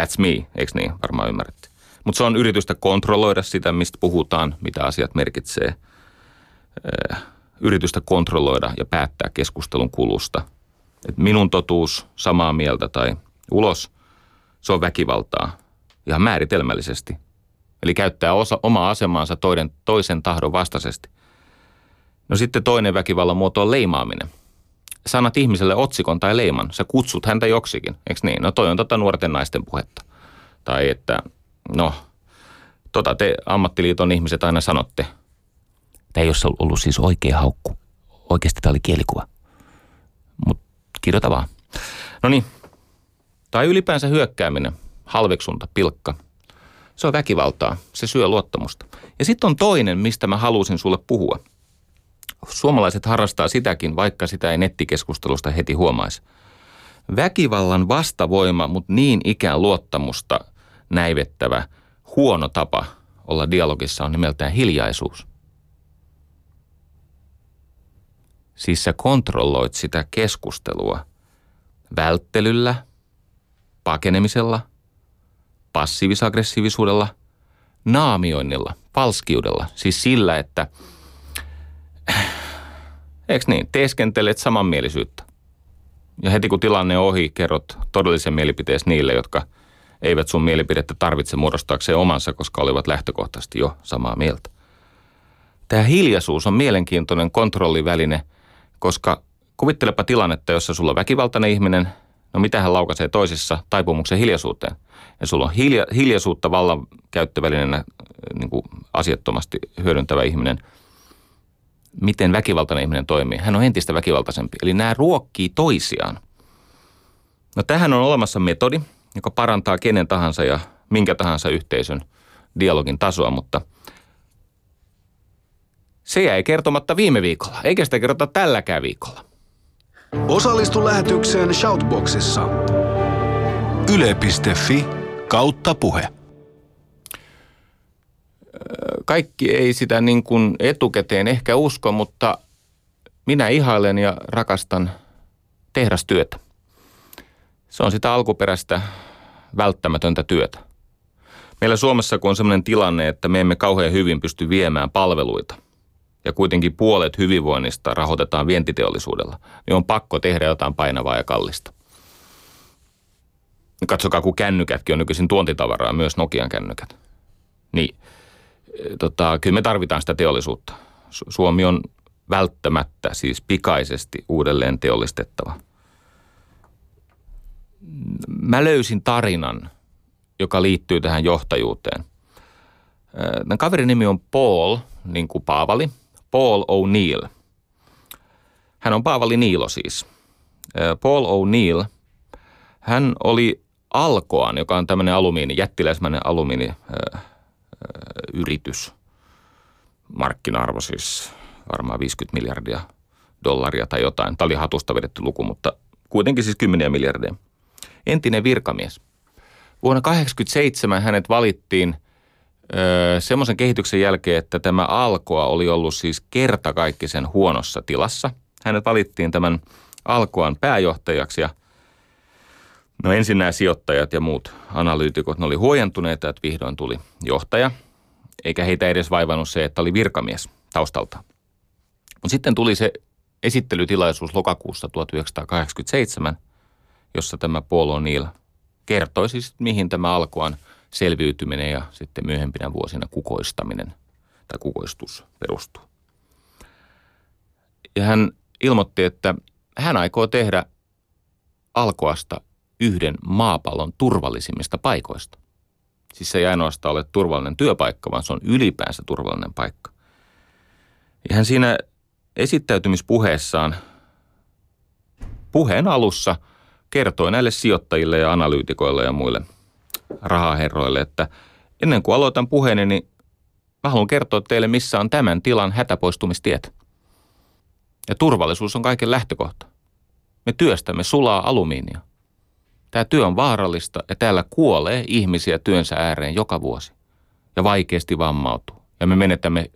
that's me, eikö niin? Varmaan ymmärrätte. Mutta se on yritystä kontrolloida sitä, mistä puhutaan, mitä asiat merkitsee. Yritystä kontrolloida ja päättää keskustelun kulusta. Et minun totuus, samaa mieltä tai ulos, se on väkivaltaa ihan määritelmällisesti. Eli käyttää osa, omaa asemaansa toinen, toisen tahdon vastaisesti. No sitten toinen väkivallan muoto on leimaaminen. Sanat ihmiselle otsikon tai leiman. Sä kutsut häntä joksikin, eikö niin? No toi on tota nuorten naisten puhetta. Tai että, no, tota te ammattiliiton ihmiset aina sanotte. Tämä ei ole ollut siis oikea haukku. Oikeasti tämä oli kielikuva. Mutta kirjoita vaan. No niin. Tai ylipäänsä hyökkääminen, halveksunta, pilkka. Se on väkivaltaa. Se syö luottamusta. Ja sitten on toinen, mistä mä halusin sulle puhua. Suomalaiset harrastaa sitäkin, vaikka sitä ei nettikeskustelusta heti huomaisi. Väkivallan vastavoima, mutta niin ikään luottamusta näivettävä huono tapa olla dialogissa on nimeltään hiljaisuus. Siis sä kontrolloit sitä keskustelua välttelyllä, pakenemisella, passiivis-aggressiivisuudella, naamioinnilla, falskiudella. Siis sillä, että eikö niin, teeskentelet samanmielisyyttä. Ja heti kun tilanne on ohi, kerrot todellisen mielipitees niille, jotka eivät sun mielipidettä tarvitse muodostaakseen omansa, koska olivat lähtökohtaisesti jo samaa mieltä. Tämä hiljaisuus on mielenkiintoinen kontrolliväline, koska kuvittelepa tilannetta, jossa sulla on väkivaltainen ihminen, no mitä hän laukaisee toisessa taipumuksen hiljaisuuteen. Ja sulla on hilja, hiljaisuutta vallan käyttövälineenä niin kuin asiattomasti hyödyntävä ihminen. Miten väkivaltainen ihminen toimii? Hän on entistä väkivaltaisempi. Eli nämä ruokkii toisiaan. No tähän on olemassa metodi, joka parantaa kenen tahansa ja minkä tahansa yhteisön dialogin tasoa, mutta se jäi kertomatta viime viikolla, eikä sitä kerrota tälläkään viikolla. Osallistu lähetykseen Shoutboxissa. Yle.fi kautta puhe. Kaikki ei sitä niin kuin etukäteen ehkä usko, mutta minä ihailen ja rakastan tehdastyötä. Se on sitä alkuperäistä välttämätöntä työtä. Meillä Suomessa kun on sellainen tilanne, että me emme kauhean hyvin pysty viemään palveluita ja kuitenkin puolet hyvinvoinnista rahoitetaan vientiteollisuudella, niin on pakko tehdä jotain painavaa ja kallista. Katsokaa, kun kännykätkin on nykyisin tuontitavaraa, myös Nokian kännykät. Niin, tota, kyllä me tarvitaan sitä teollisuutta. Suomi on välttämättä, siis pikaisesti uudelleen teollistettava – mä löysin tarinan, joka liittyy tähän johtajuuteen. Tämän kaverin nimi on Paul, niin kuin Paavali, Paul O'Neill. Hän on Paavali Niilo siis. Paul O'Neill, hän oli Alkoan, joka on tämmöinen alumiini, jättiläismäinen alumiiniyritys. Markkina-arvo siis varmaan 50 miljardia dollaria tai jotain. Tämä oli hatusta vedetty luku, mutta kuitenkin siis kymmeniä miljardia – entinen virkamies. Vuonna 1987 hänet valittiin semmoisen kehityksen jälkeen, että tämä Alkoa oli ollut siis kertakaikkisen huonossa tilassa. Hänet valittiin tämän Alkoan pääjohtajaksi ja no ensin nämä sijoittajat ja muut analyytikot, ne oli huojentuneita, että vihdoin tuli johtaja. Eikä heitä edes vaivannut se, että oli virkamies taustalta. Mutta sitten tuli se esittelytilaisuus lokakuussa 1987 – jossa tämä Paul O'Neill kertoi siis, mihin tämä alkuaan selviytyminen ja sitten myöhempinä vuosina kukoistaminen tai kukoistus perustuu. Ja hän ilmoitti, että hän aikoo tehdä alkoasta yhden maapallon turvallisimmista paikoista. Siis se ei ainoastaan ole turvallinen työpaikka, vaan se on ylipäänsä turvallinen paikka. Ja hän siinä esittäytymispuheessaan puheen alussa – kertoi näille sijoittajille ja analyytikoille ja muille rahaherroille, että ennen kuin aloitan puheeni, niin mä haluan kertoa teille, missä on tämän tilan hätäpoistumistiet. Ja turvallisuus on kaiken lähtökohta. Me työstämme sulaa alumiinia. Tämä työ on vaarallista ja täällä kuolee ihmisiä työnsä ääreen joka vuosi. Ja vaikeasti vammautuu. Ja me menetämme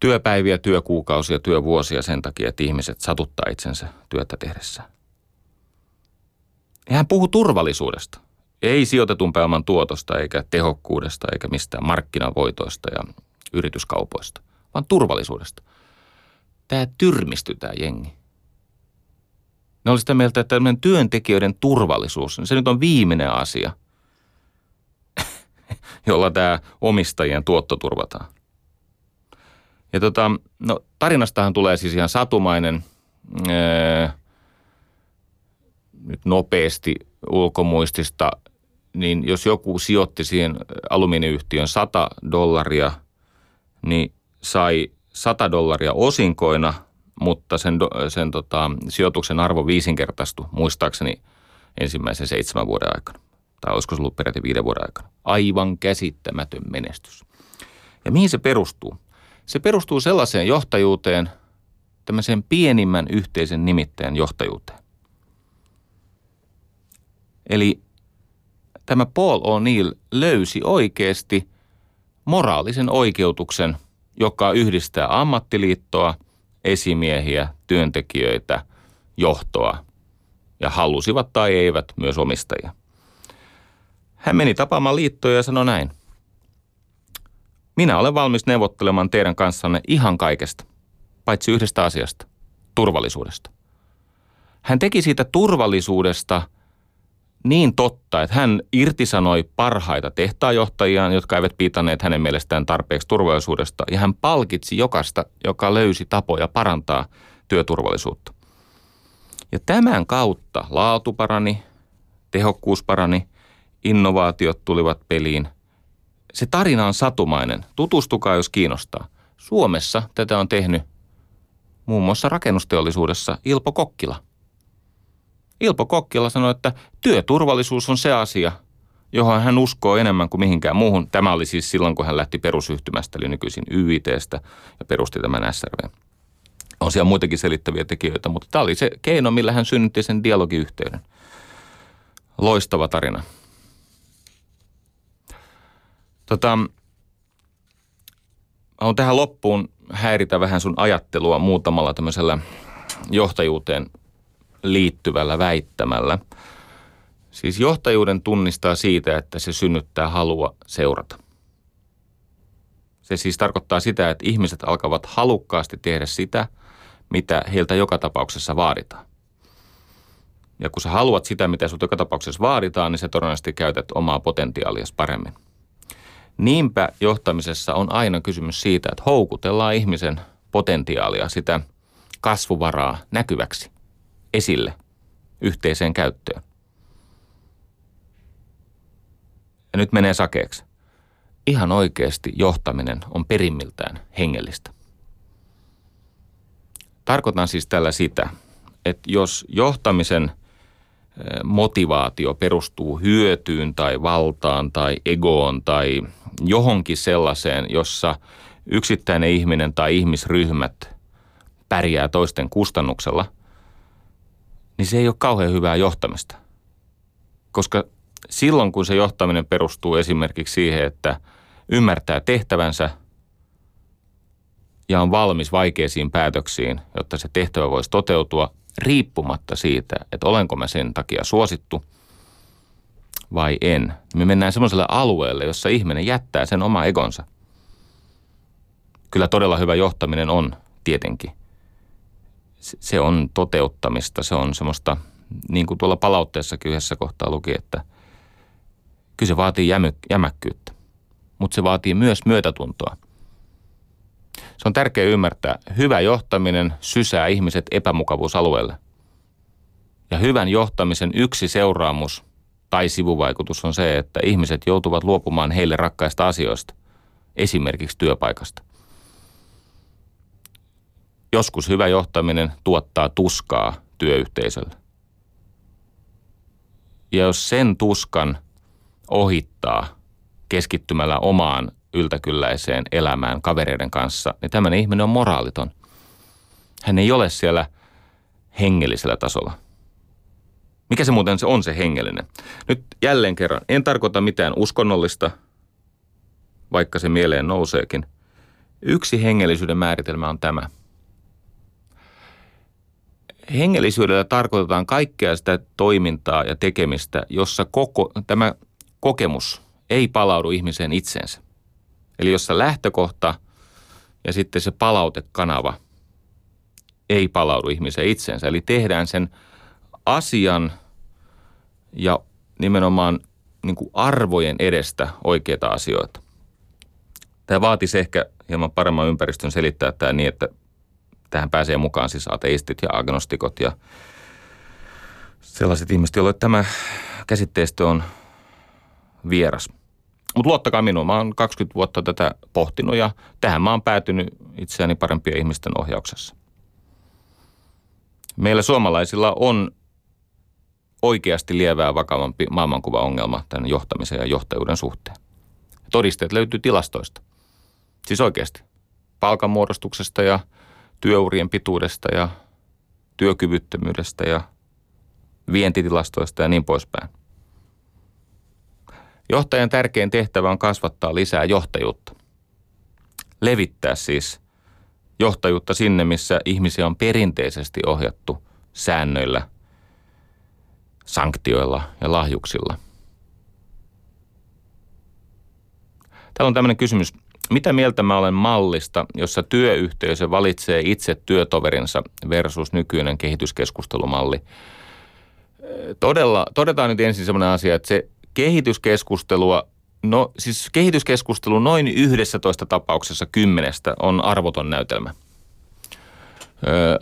työpäiviä, työkuukausia, työvuosia sen takia, että ihmiset satuttaa itsensä työtä tehdessään. Ja hän puhuu turvallisuudesta. Ei sijoitetun pääoman tuotosta, eikä tehokkuudesta, eikä mistään markkinavoitoista ja yrityskaupoista, vaan turvallisuudesta. Tämä tyrmistyi tämä jengi. Ne oli sitä mieltä, että työntekijöiden turvallisuus, se nyt on viimeinen asia, jolla tämä omistajien tuotto turvataan. Ja tota, no tarinastahan tulee siis ihan satumainen. Öö, nyt nopeasti ulkomuistista, niin jos joku sijoitti siihen alumiiniyhtiön 100 dollaria, niin sai 100 dollaria osinkoina, mutta sen, sen tota, sijoituksen arvo viisinkertaistui muistaakseni ensimmäisen seitsemän vuoden aikana. Tai olisiko se ollut peräti viiden vuoden aikana. Aivan käsittämätön menestys. Ja mihin se perustuu? Se perustuu sellaiseen johtajuuteen, tämmöiseen pienimmän yhteisen nimittäjän johtajuuteen. Eli tämä Paul O'Neill löysi oikeasti moraalisen oikeutuksen, joka yhdistää ammattiliittoa, esimiehiä, työntekijöitä, johtoa ja halusivat tai eivät myös omistajia. Hän meni tapaamaan liittoja ja sanoi näin. Minä olen valmis neuvottelemaan teidän kanssanne ihan kaikesta, paitsi yhdestä asiasta, turvallisuudesta. Hän teki siitä turvallisuudesta niin totta, että hän irtisanoi parhaita tehtaajohtajiaan, jotka eivät piitanneet hänen mielestään tarpeeksi turvallisuudesta, ja hän palkitsi jokasta, joka löysi tapoja parantaa työturvallisuutta. Ja tämän kautta laatu parani, tehokkuus parani, innovaatiot tulivat peliin – se tarina on satumainen. Tutustukaa, jos kiinnostaa. Suomessa tätä on tehnyt muun muassa rakennusteollisuudessa Ilpo Kokkila. Ilpo Kokkila sanoi, että työturvallisuus on se asia, johon hän uskoo enemmän kuin mihinkään muuhun. Tämä oli siis silloin, kun hän lähti perusyhtymästä, eli nykyisin YITstä, ja perusti tämän SRV. On siellä muitakin selittäviä tekijöitä, mutta tämä oli se keino, millä hän synnytti sen dialogiyhteyden. Loistava tarina. Tota, haluan tähän loppuun häiritä vähän sun ajattelua muutamalla tämmöisellä johtajuuteen liittyvällä väittämällä. Siis johtajuuden tunnistaa siitä, että se synnyttää halua seurata. Se siis tarkoittaa sitä, että ihmiset alkavat halukkaasti tehdä sitä, mitä heiltä joka tapauksessa vaaditaan. Ja kun sä haluat sitä, mitä sinulta joka tapauksessa vaaditaan, niin sä todennäköisesti käytät omaa potentiaaliasi paremmin. Niinpä johtamisessa on aina kysymys siitä, että houkutellaan ihmisen potentiaalia, sitä kasvuvaraa näkyväksi, esille, yhteiseen käyttöön. Ja nyt menee sakeeksi. Ihan oikeasti johtaminen on perimmiltään hengellistä. Tarkoitan siis tällä sitä, että jos johtamisen motivaatio perustuu hyötyyn tai valtaan tai egoon tai johonkin sellaiseen, jossa yksittäinen ihminen tai ihmisryhmät pärjää toisten kustannuksella, niin se ei ole kauhean hyvää johtamista. Koska silloin, kun se johtaminen perustuu esimerkiksi siihen, että ymmärtää tehtävänsä ja on valmis vaikeisiin päätöksiin, jotta se tehtävä voisi toteutua riippumatta siitä, että olenko mä sen takia suosittu – vai en. Me mennään semmoiselle alueelle, jossa ihminen jättää sen oma egonsa. Kyllä todella hyvä johtaminen on tietenkin. Se on toteuttamista, se on semmoista, niin kuin tuolla palautteessakin yhdessä kohtaa luki, että kyllä se vaatii jämy, jämäkkyyttä, mutta se vaatii myös myötätuntoa. Se on tärkeää ymmärtää. Hyvä johtaminen sysää ihmiset epämukavuusalueelle. Ja hyvän johtamisen yksi seuraamus – tai sivuvaikutus on se, että ihmiset joutuvat luopumaan heille rakkaista asioista, esimerkiksi työpaikasta. Joskus hyvä johtaminen tuottaa tuskaa työyhteisölle. Ja jos sen tuskan ohittaa keskittymällä omaan yltäkylläiseen elämään kavereiden kanssa, niin tämmöinen ihminen on moraaliton. Hän ei ole siellä hengellisellä tasolla – mikä se muuten se on se hengellinen? Nyt jälleen kerran, en tarkoita mitään uskonnollista, vaikka se mieleen nouseekin. Yksi hengellisyyden määritelmä on tämä. Hengellisyydellä tarkoitetaan kaikkea sitä toimintaa ja tekemistä, jossa koko, tämä kokemus ei palaudu ihmiseen itseensä. Eli jossa lähtökohta ja sitten se palautekanava ei palaudu ihmiseen itseensä. Eli tehdään sen – asian ja nimenomaan niin kuin arvojen edestä oikeita asioita. Tämä vaatisi ehkä hieman paremman ympäristön selittää tämä niin, että tähän pääsee mukaan siis ateistit ja agnostikot ja sellaiset ihmiset, joille tämä käsitteistö on vieras. Mutta luottakaa minuun, mä oon 20 vuotta tätä pohtinut ja tähän mä oon päätynyt itseäni parempien ihmisten ohjauksessa. Meillä suomalaisilla on oikeasti lievää vakavampi maailmankuvaongelma tämän johtamisen ja johtajuuden suhteen. Todisteet löytyy tilastoista. Siis oikeasti. Palkanmuodostuksesta ja työurien pituudesta ja työkyvyttömyydestä ja vientitilastoista ja niin poispäin. Johtajan tärkein tehtävä on kasvattaa lisää johtajuutta. Levittää siis johtajuutta sinne, missä ihmisiä on perinteisesti ohjattu säännöillä, sanktioilla ja lahjuksilla. Täällä on tämmöinen kysymys. Mitä mieltä mä olen mallista, jossa työyhteisö valitsee itse työtoverinsa versus nykyinen kehityskeskustelumalli? Todella, todetaan nyt ensin sellainen asia, että se kehityskeskustelua, no siis kehityskeskustelu noin 11 tapauksessa kymmenestä on arvoton näytelmä. Öö,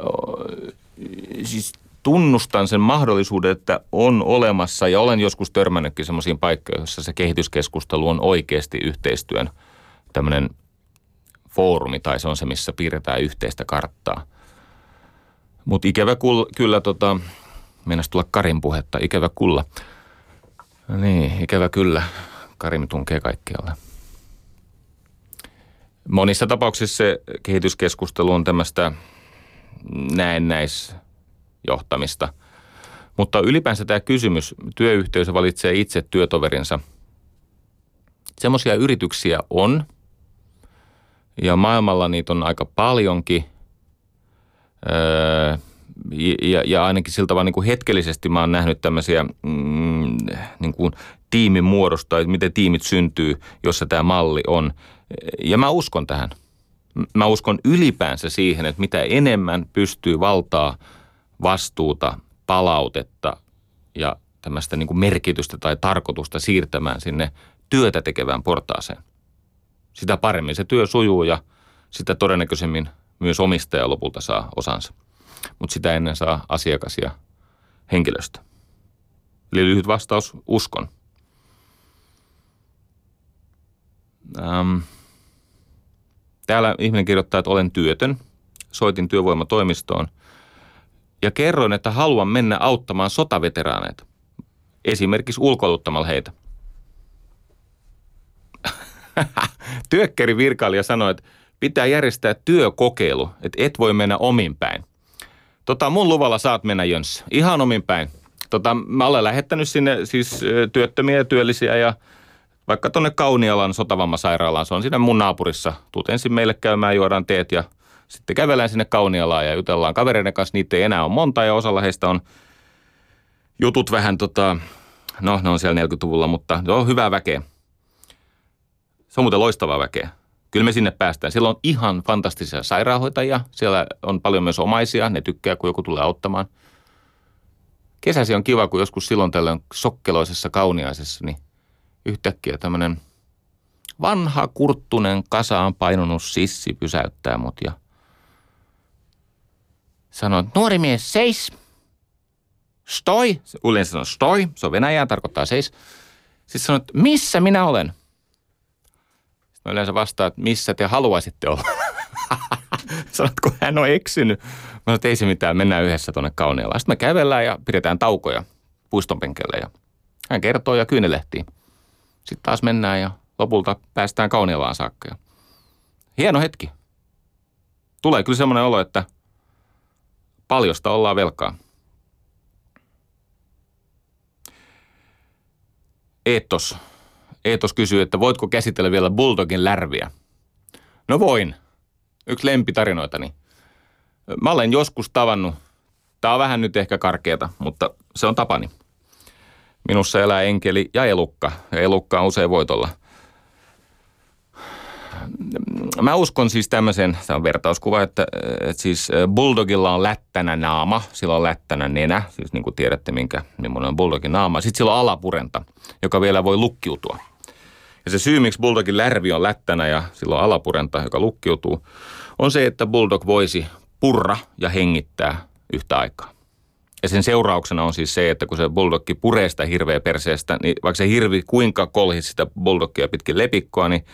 siis tunnustan sen mahdollisuuden, että on olemassa ja olen joskus törmännytkin sellaisiin paikkoihin, joissa se kehityskeskustelu on oikeasti yhteistyön tämmöinen foorumi tai se on se, missä piirretään yhteistä karttaa. Mutta ikävä kulla, kyllä, tota, mennäisi tulla Karin puhetta, ikävä kulla – niin, ikävä kyllä. Karim tunkee kaikkialle. Monissa tapauksissa se kehityskeskustelu on tämmöistä näennäisjohtamista. Mutta ylipäänsä tämä kysymys, työyhteisö valitsee itse työtoverinsa. Semmoisia yrityksiä on, ja maailmalla niitä on aika paljonkin. Öö, ja, ja ainakin siltä vaan niin kuin hetkellisesti mä oon nähnyt tämmöisiä mm, niin kuin tiimin muodosta, että miten tiimit syntyy, jossa tämä malli on. Ja mä uskon tähän. Mä uskon ylipäänsä siihen, että mitä enemmän pystyy valtaa, vastuuta, palautetta ja tämmöistä niin kuin merkitystä tai tarkoitusta siirtämään sinne työtä tekevään portaaseen. Sitä paremmin se työ sujuu ja sitä todennäköisemmin myös omistaja lopulta saa osansa mutta sitä ennen saa asiakas ja henkilöstö. Eli lyhyt vastaus, uskon. Ähm. Täällä ihminen kirjoittaa, että olen työtön. Soitin työvoimatoimistoon ja kerroin, että haluan mennä auttamaan sotaveteraaneita. Esimerkiksi ulkoiluttamalla heitä. Työkkäri virkailija sanoi, että pitää järjestää työkokeilu, että et voi mennä omin päin. Tota, mun luvalla saat mennä Jöns. Ihan omin päin. Tota, mä olen lähettänyt sinne siis työttömiä ja työllisiä ja vaikka tuonne Kaunialan sotavammasairaalaan. Se on siinä mun naapurissa. Tuut ensin meille käymään, juodaan teet ja sitten kävelään sinne Kaunialaan ja jutellaan kavereiden kanssa. Niitä ei enää ole monta ja osalla heistä on jutut vähän tota, no ne on siellä 40-luvulla, mutta se on hyvää väkeä. Se on muuten loistavaa väkeä. Kyllä me sinne päästään. Siellä on ihan fantastisia sairaanhoitajia. Siellä on paljon myös omaisia. Ne tykkää, kun joku tulee auttamaan. Kesäsi on kiva, kun joskus silloin tällöin sokkeloisessa kauniaisessa, niin yhtäkkiä tämmöinen vanha kurttunen kasaan painunut sissi pysäyttää mut ja sanoo, nuori mies, seis. Stoi. Yleensä sanoo stoi, se on venäjää, tarkoittaa seis. Sitten sanoo, missä minä olen? Mä yleensä vastaan, että missä te haluaisitte olla. Sanotko, hän on eksynyt. Mä sanoin, että ei se mitään, mennään yhdessä tuonne Kaunialaan. Sitten me kävellään ja pidetään taukoja puiston ja hän kertoo ja kyynelehtii. Sitten taas mennään ja lopulta päästään Kaunialaan saakka. Hieno hetki. Tulee kyllä semmoinen olo, että paljosta ollaan velkaa. Eetos Eetos kysyy, että voitko käsitellä vielä Bulldogin lärviä? No voin. Yksi lempitarinoitani. Mä olen joskus tavannut, tää on vähän nyt ehkä karkeata, mutta se on tapani. Minussa elää enkeli ja elukka, ja elukka on usein voitolla. Mä uskon siis tämmöisen, tämä on vertauskuva, että, että siis Bulldogilla on lättänä naama, sillä on lättänä nenä, siis niin kuin tiedätte minkä, millainen on Bulldogin naama. Sitten sillä on alapurenta, joka vielä voi lukkiutua. Ja se syy, miksi Bulldogin lärvi on lättänä ja silloin alapurenta, joka lukkiutuu, on se, että Bulldog voisi purra ja hengittää yhtä aikaa. Ja sen seurauksena on siis se, että kun se bulldogki puree sitä hirveä perseestä, niin vaikka se hirvi kuinka kolhit sitä bulldogia pitkin lepikkoa, niin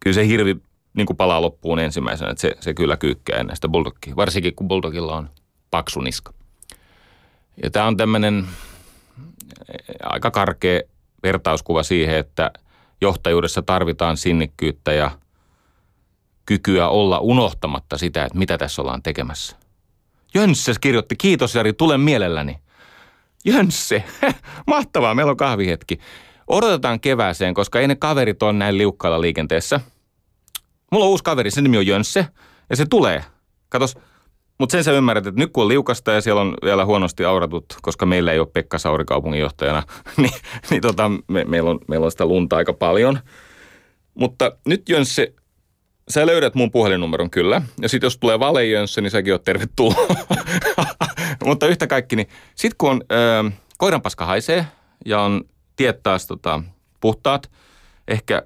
kyllä se hirvi niin kuin palaa loppuun ensimmäisenä, että se, se kyllä kyykkää ennen sitä bulldogia, varsinkin kun bulldogilla on paksu niska. Ja tämä on tämmöinen aika karkea vertauskuva siihen, että johtajuudessa tarvitaan sinnikkyyttä ja kykyä olla unohtamatta sitä, että mitä tässä ollaan tekemässä. Jönsse kirjoitti, kiitos Jari, tulen mielelläni. Jönsse, mahtavaa, meillä on kahvihetki. Odotetaan kevääseen, koska ei ne kaverit on näin liukkaalla liikenteessä. Mulla on uusi kaveri, sen nimi on Jönsse, ja se tulee. Katos, mutta sen sä ymmärrät, että nyt kun on liukasta ja siellä on vielä huonosti auratut, koska meillä ei ole Pekka Sauri kaupunginjohtajana, niin, niin tota, me, meillä, on, meillä on sitä lunta aika paljon. Mutta nyt Jönsse, sä löydät mun puhelinnumeron kyllä. Ja sitten jos tulee vale Jönsse, niin säkin oot tervetullut. Mutta yhtä kaikki, niin sit kun on, ö, koiranpaska haisee ja on tiet taas tota, puhtaat, ehkä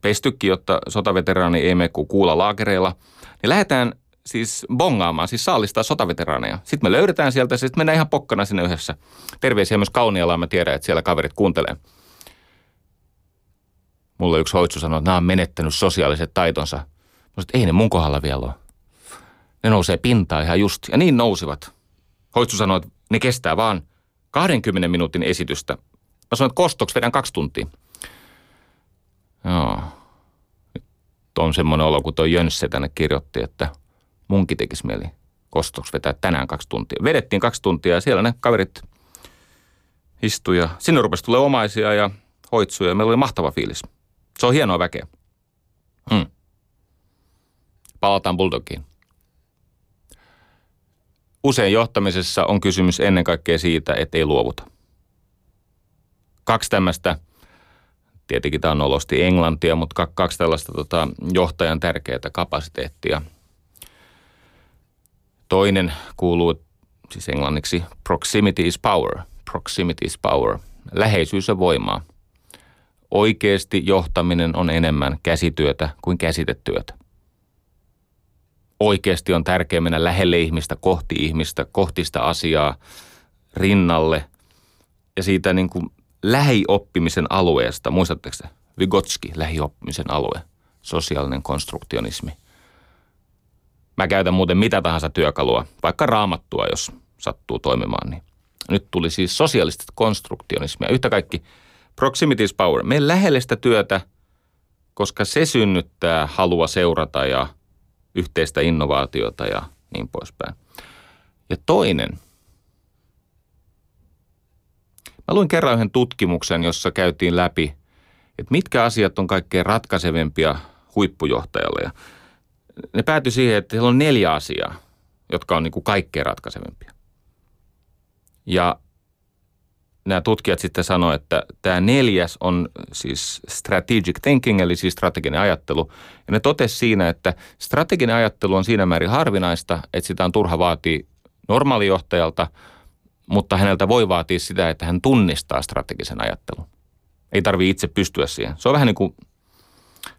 pestykin, jotta sotaveteraani ei mene kuulla laakereilla, niin lähdetään – siis bongaamaan, siis saalistaa sotaveteraaneja. Sitten me löydetään sieltä, sitten mennään ihan pokkana sinne yhdessä. Terveisiä myös Kaunialaan, mä tiedän, että siellä kaverit kuuntelee. Mulle yksi hoitsu sanoi, että nämä on menettänyt sosiaaliset taitonsa. Mä sanoin, että ei ne mun kohdalla vielä ole. Ne nousee pintaan ihan just, ja niin nousivat. Hoitsu sanoi, että ne kestää vaan 20 minuutin esitystä. Mä sanoin, että kostoksi vedän kaksi tuntia. Joo. Nyt on semmoinen olo, kun toi Jönsse tänne kirjoitti, että – munkin tekisi mieli kostoksi vetää tänään kaksi tuntia. Vedettiin kaksi tuntia ja siellä ne kaverit istuja. Sinne rupesi tulee omaisia ja hoitsuja. Meillä oli mahtava fiilis. Se on hienoa väkeä. Hmm. Palataan Bulldogiin. Usein johtamisessa on kysymys ennen kaikkea siitä, että ei luovuta. Kaksi tämmöistä, tietenkin tämä on olosti englantia, mutta kaksi tällaista tota, johtajan tärkeää kapasiteettia – Toinen kuuluu siis englanniksi proximity is power. Proximity is power. Läheisyys on voimaa. Oikeasti johtaminen on enemmän käsityötä kuin käsitetyötä. Oikeasti on tärkeää mennä lähelle ihmistä, kohti ihmistä, kohti sitä asiaa, rinnalle. Ja siitä niin kuin lähioppimisen alueesta, muistatteko se? Vygotski, lähioppimisen alue, sosiaalinen konstruktionismi – Mä käytän muuten mitä tahansa työkalua, vaikka raamattua, jos sattuu toimimaan. Niin. Nyt tuli siis sosiaalista konstruktionismia. Yhtä kaikki proximity is power. Me lähelle sitä työtä, koska se synnyttää halua seurata ja yhteistä innovaatiota ja niin poispäin. Ja toinen. Mä luin kerran yhden tutkimuksen, jossa käytiin läpi, että mitkä asiat on kaikkein ratkaisevempia huippujohtajalle. Ja ne päätyi siihen, että siellä on neljä asiaa, jotka on niin kuin kaikkein ratkaisevimpia. Ja nämä tutkijat sitten sanoivat, että tämä neljäs on siis strategic thinking, eli siis strateginen ajattelu. Ja ne totesi siinä, että strateginen ajattelu on siinä määrin harvinaista, että sitä on turha vaatia normaalijohtajalta, mutta häneltä voi vaatia sitä, että hän tunnistaa strategisen ajattelun. Ei tarvitse itse pystyä siihen. Se on vähän niin kuin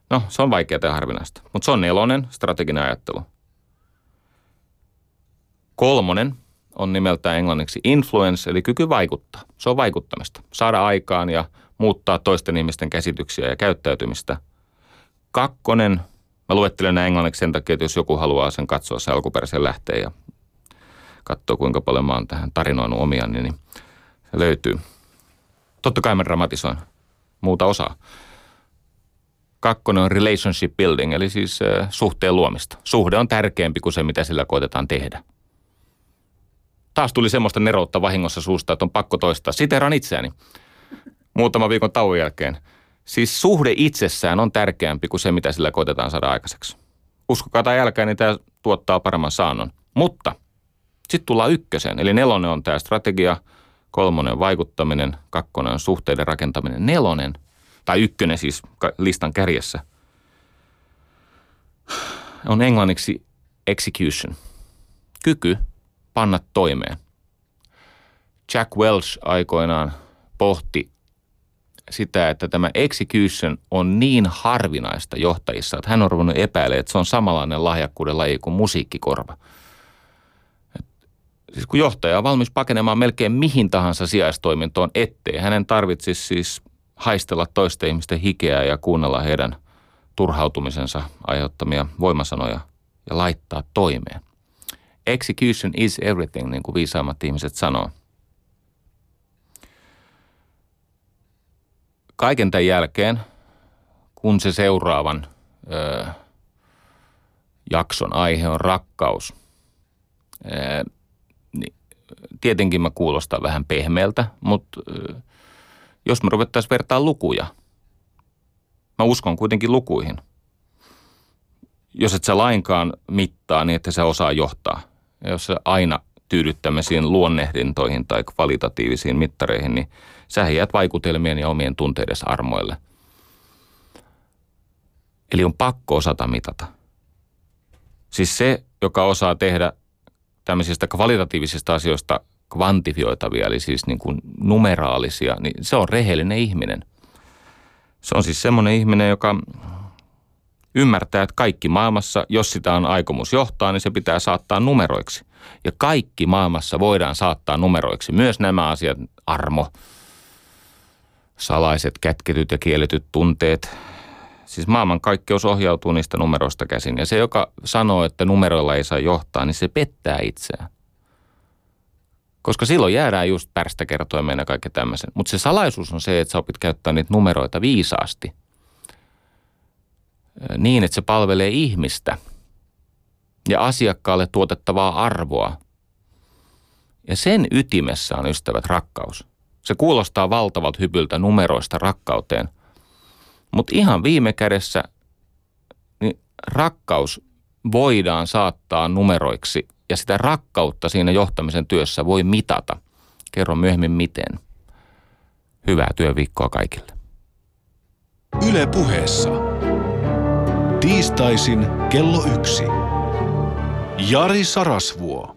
No, se on vaikeaa ja harvinaista. Mutta se on nelonen, strateginen ajattelu. Kolmonen on nimeltään englanniksi influence, eli kyky vaikuttaa. Se on vaikuttamista. Saada aikaan ja muuttaa toisten ihmisten käsityksiä ja käyttäytymistä. Kakkonen, mä luettelen näin englanniksi sen takia, että jos joku haluaa sen katsoa se alkuperäisen lähteen ja katsoa kuinka paljon mä oon tähän tarinoinut omia, niin se löytyy. Totta kai mä dramatisoin muuta osaa. Kakkonen on relationship building, eli siis suhteen luomista. Suhde on tärkeämpi kuin se, mitä sillä koetetaan tehdä. Taas tuli semmoista neroutta vahingossa suusta, että on pakko toistaa. Siteran itseäni muutama viikon tauon jälkeen. Siis suhde itsessään on tärkeämpi kuin se, mitä sillä koetetaan saada aikaiseksi. Uskokaa tai älkää, niin tämä tuottaa paremman saannon. Mutta sitten tullaan ykkösen, eli nelonen on tämä strategia, kolmonen on vaikuttaminen, kakkonen on suhteiden rakentaminen, nelonen – tai ykkönen siis listan kärjessä, on englanniksi execution. Kyky panna toimeen. Jack Welch aikoinaan pohti sitä, että tämä execution on niin harvinaista johtajissa, että hän on ruvennut epäilemään, että se on samanlainen lahjakkuuden laji kuin musiikkikorva. siis kun johtaja on valmis pakenemaan melkein mihin tahansa sijaistoimintoon, ettei hänen tarvitsisi siis haistella toisten ihmisten hikeä ja kuunnella heidän turhautumisensa aiheuttamia voimasanoja ja laittaa toimeen. Execution is everything, niin kuin viisaammat ihmiset sanoo. Kaiken tämän jälkeen, kun se seuraavan ö, jakson aihe on rakkaus, ö, niin tietenkin mä kuulostan vähän pehmeältä, mutta ö, jos me ruvettaisiin vertaa lukuja, mä uskon kuitenkin lukuihin. Jos et sä lainkaan mittaa niin, että sä osaa johtaa – ja jos sä aina tyydyt tämmöisiin luonnehdintoihin tai kvalitatiivisiin mittareihin, niin sä jäät vaikutelmien ja omien tunteiden armoille. Eli on pakko osata mitata. Siis se, joka osaa tehdä tämmöisistä kvalitatiivisista asioista kvantifioitavia, eli siis niin kuin numeraalisia, niin se on rehellinen ihminen. Se on siis semmoinen ihminen, joka ymmärtää, että kaikki maailmassa, jos sitä on aikomus johtaa, niin se pitää saattaa numeroiksi. Ja kaikki maailmassa voidaan saattaa numeroiksi. Myös nämä asiat, armo, salaiset, kätketyt ja kielletyt tunteet. Siis maailmankaikkeus ohjautuu niistä numeroista käsin. Ja se, joka sanoo, että numeroilla ei saa johtaa, niin se pettää itseään. Koska silloin jäädään just pärstäkertoimeen ja kaikki tämmöisen. Mutta se salaisuus on se, että sä opit käyttää niitä numeroita viisaasti – niin, että se palvelee ihmistä ja asiakkaalle tuotettavaa arvoa. Ja sen ytimessä on ystävät rakkaus. Se kuulostaa valtavat hypyltä numeroista rakkauteen, mutta ihan viime kädessä niin rakkaus voidaan saattaa numeroiksi ja sitä rakkautta siinä johtamisen työssä voi mitata. Kerron myöhemmin miten. Hyvää työviikkoa kaikille. Yle puheessa. Tiistaisin kello yksi. Jari Sarasvuo.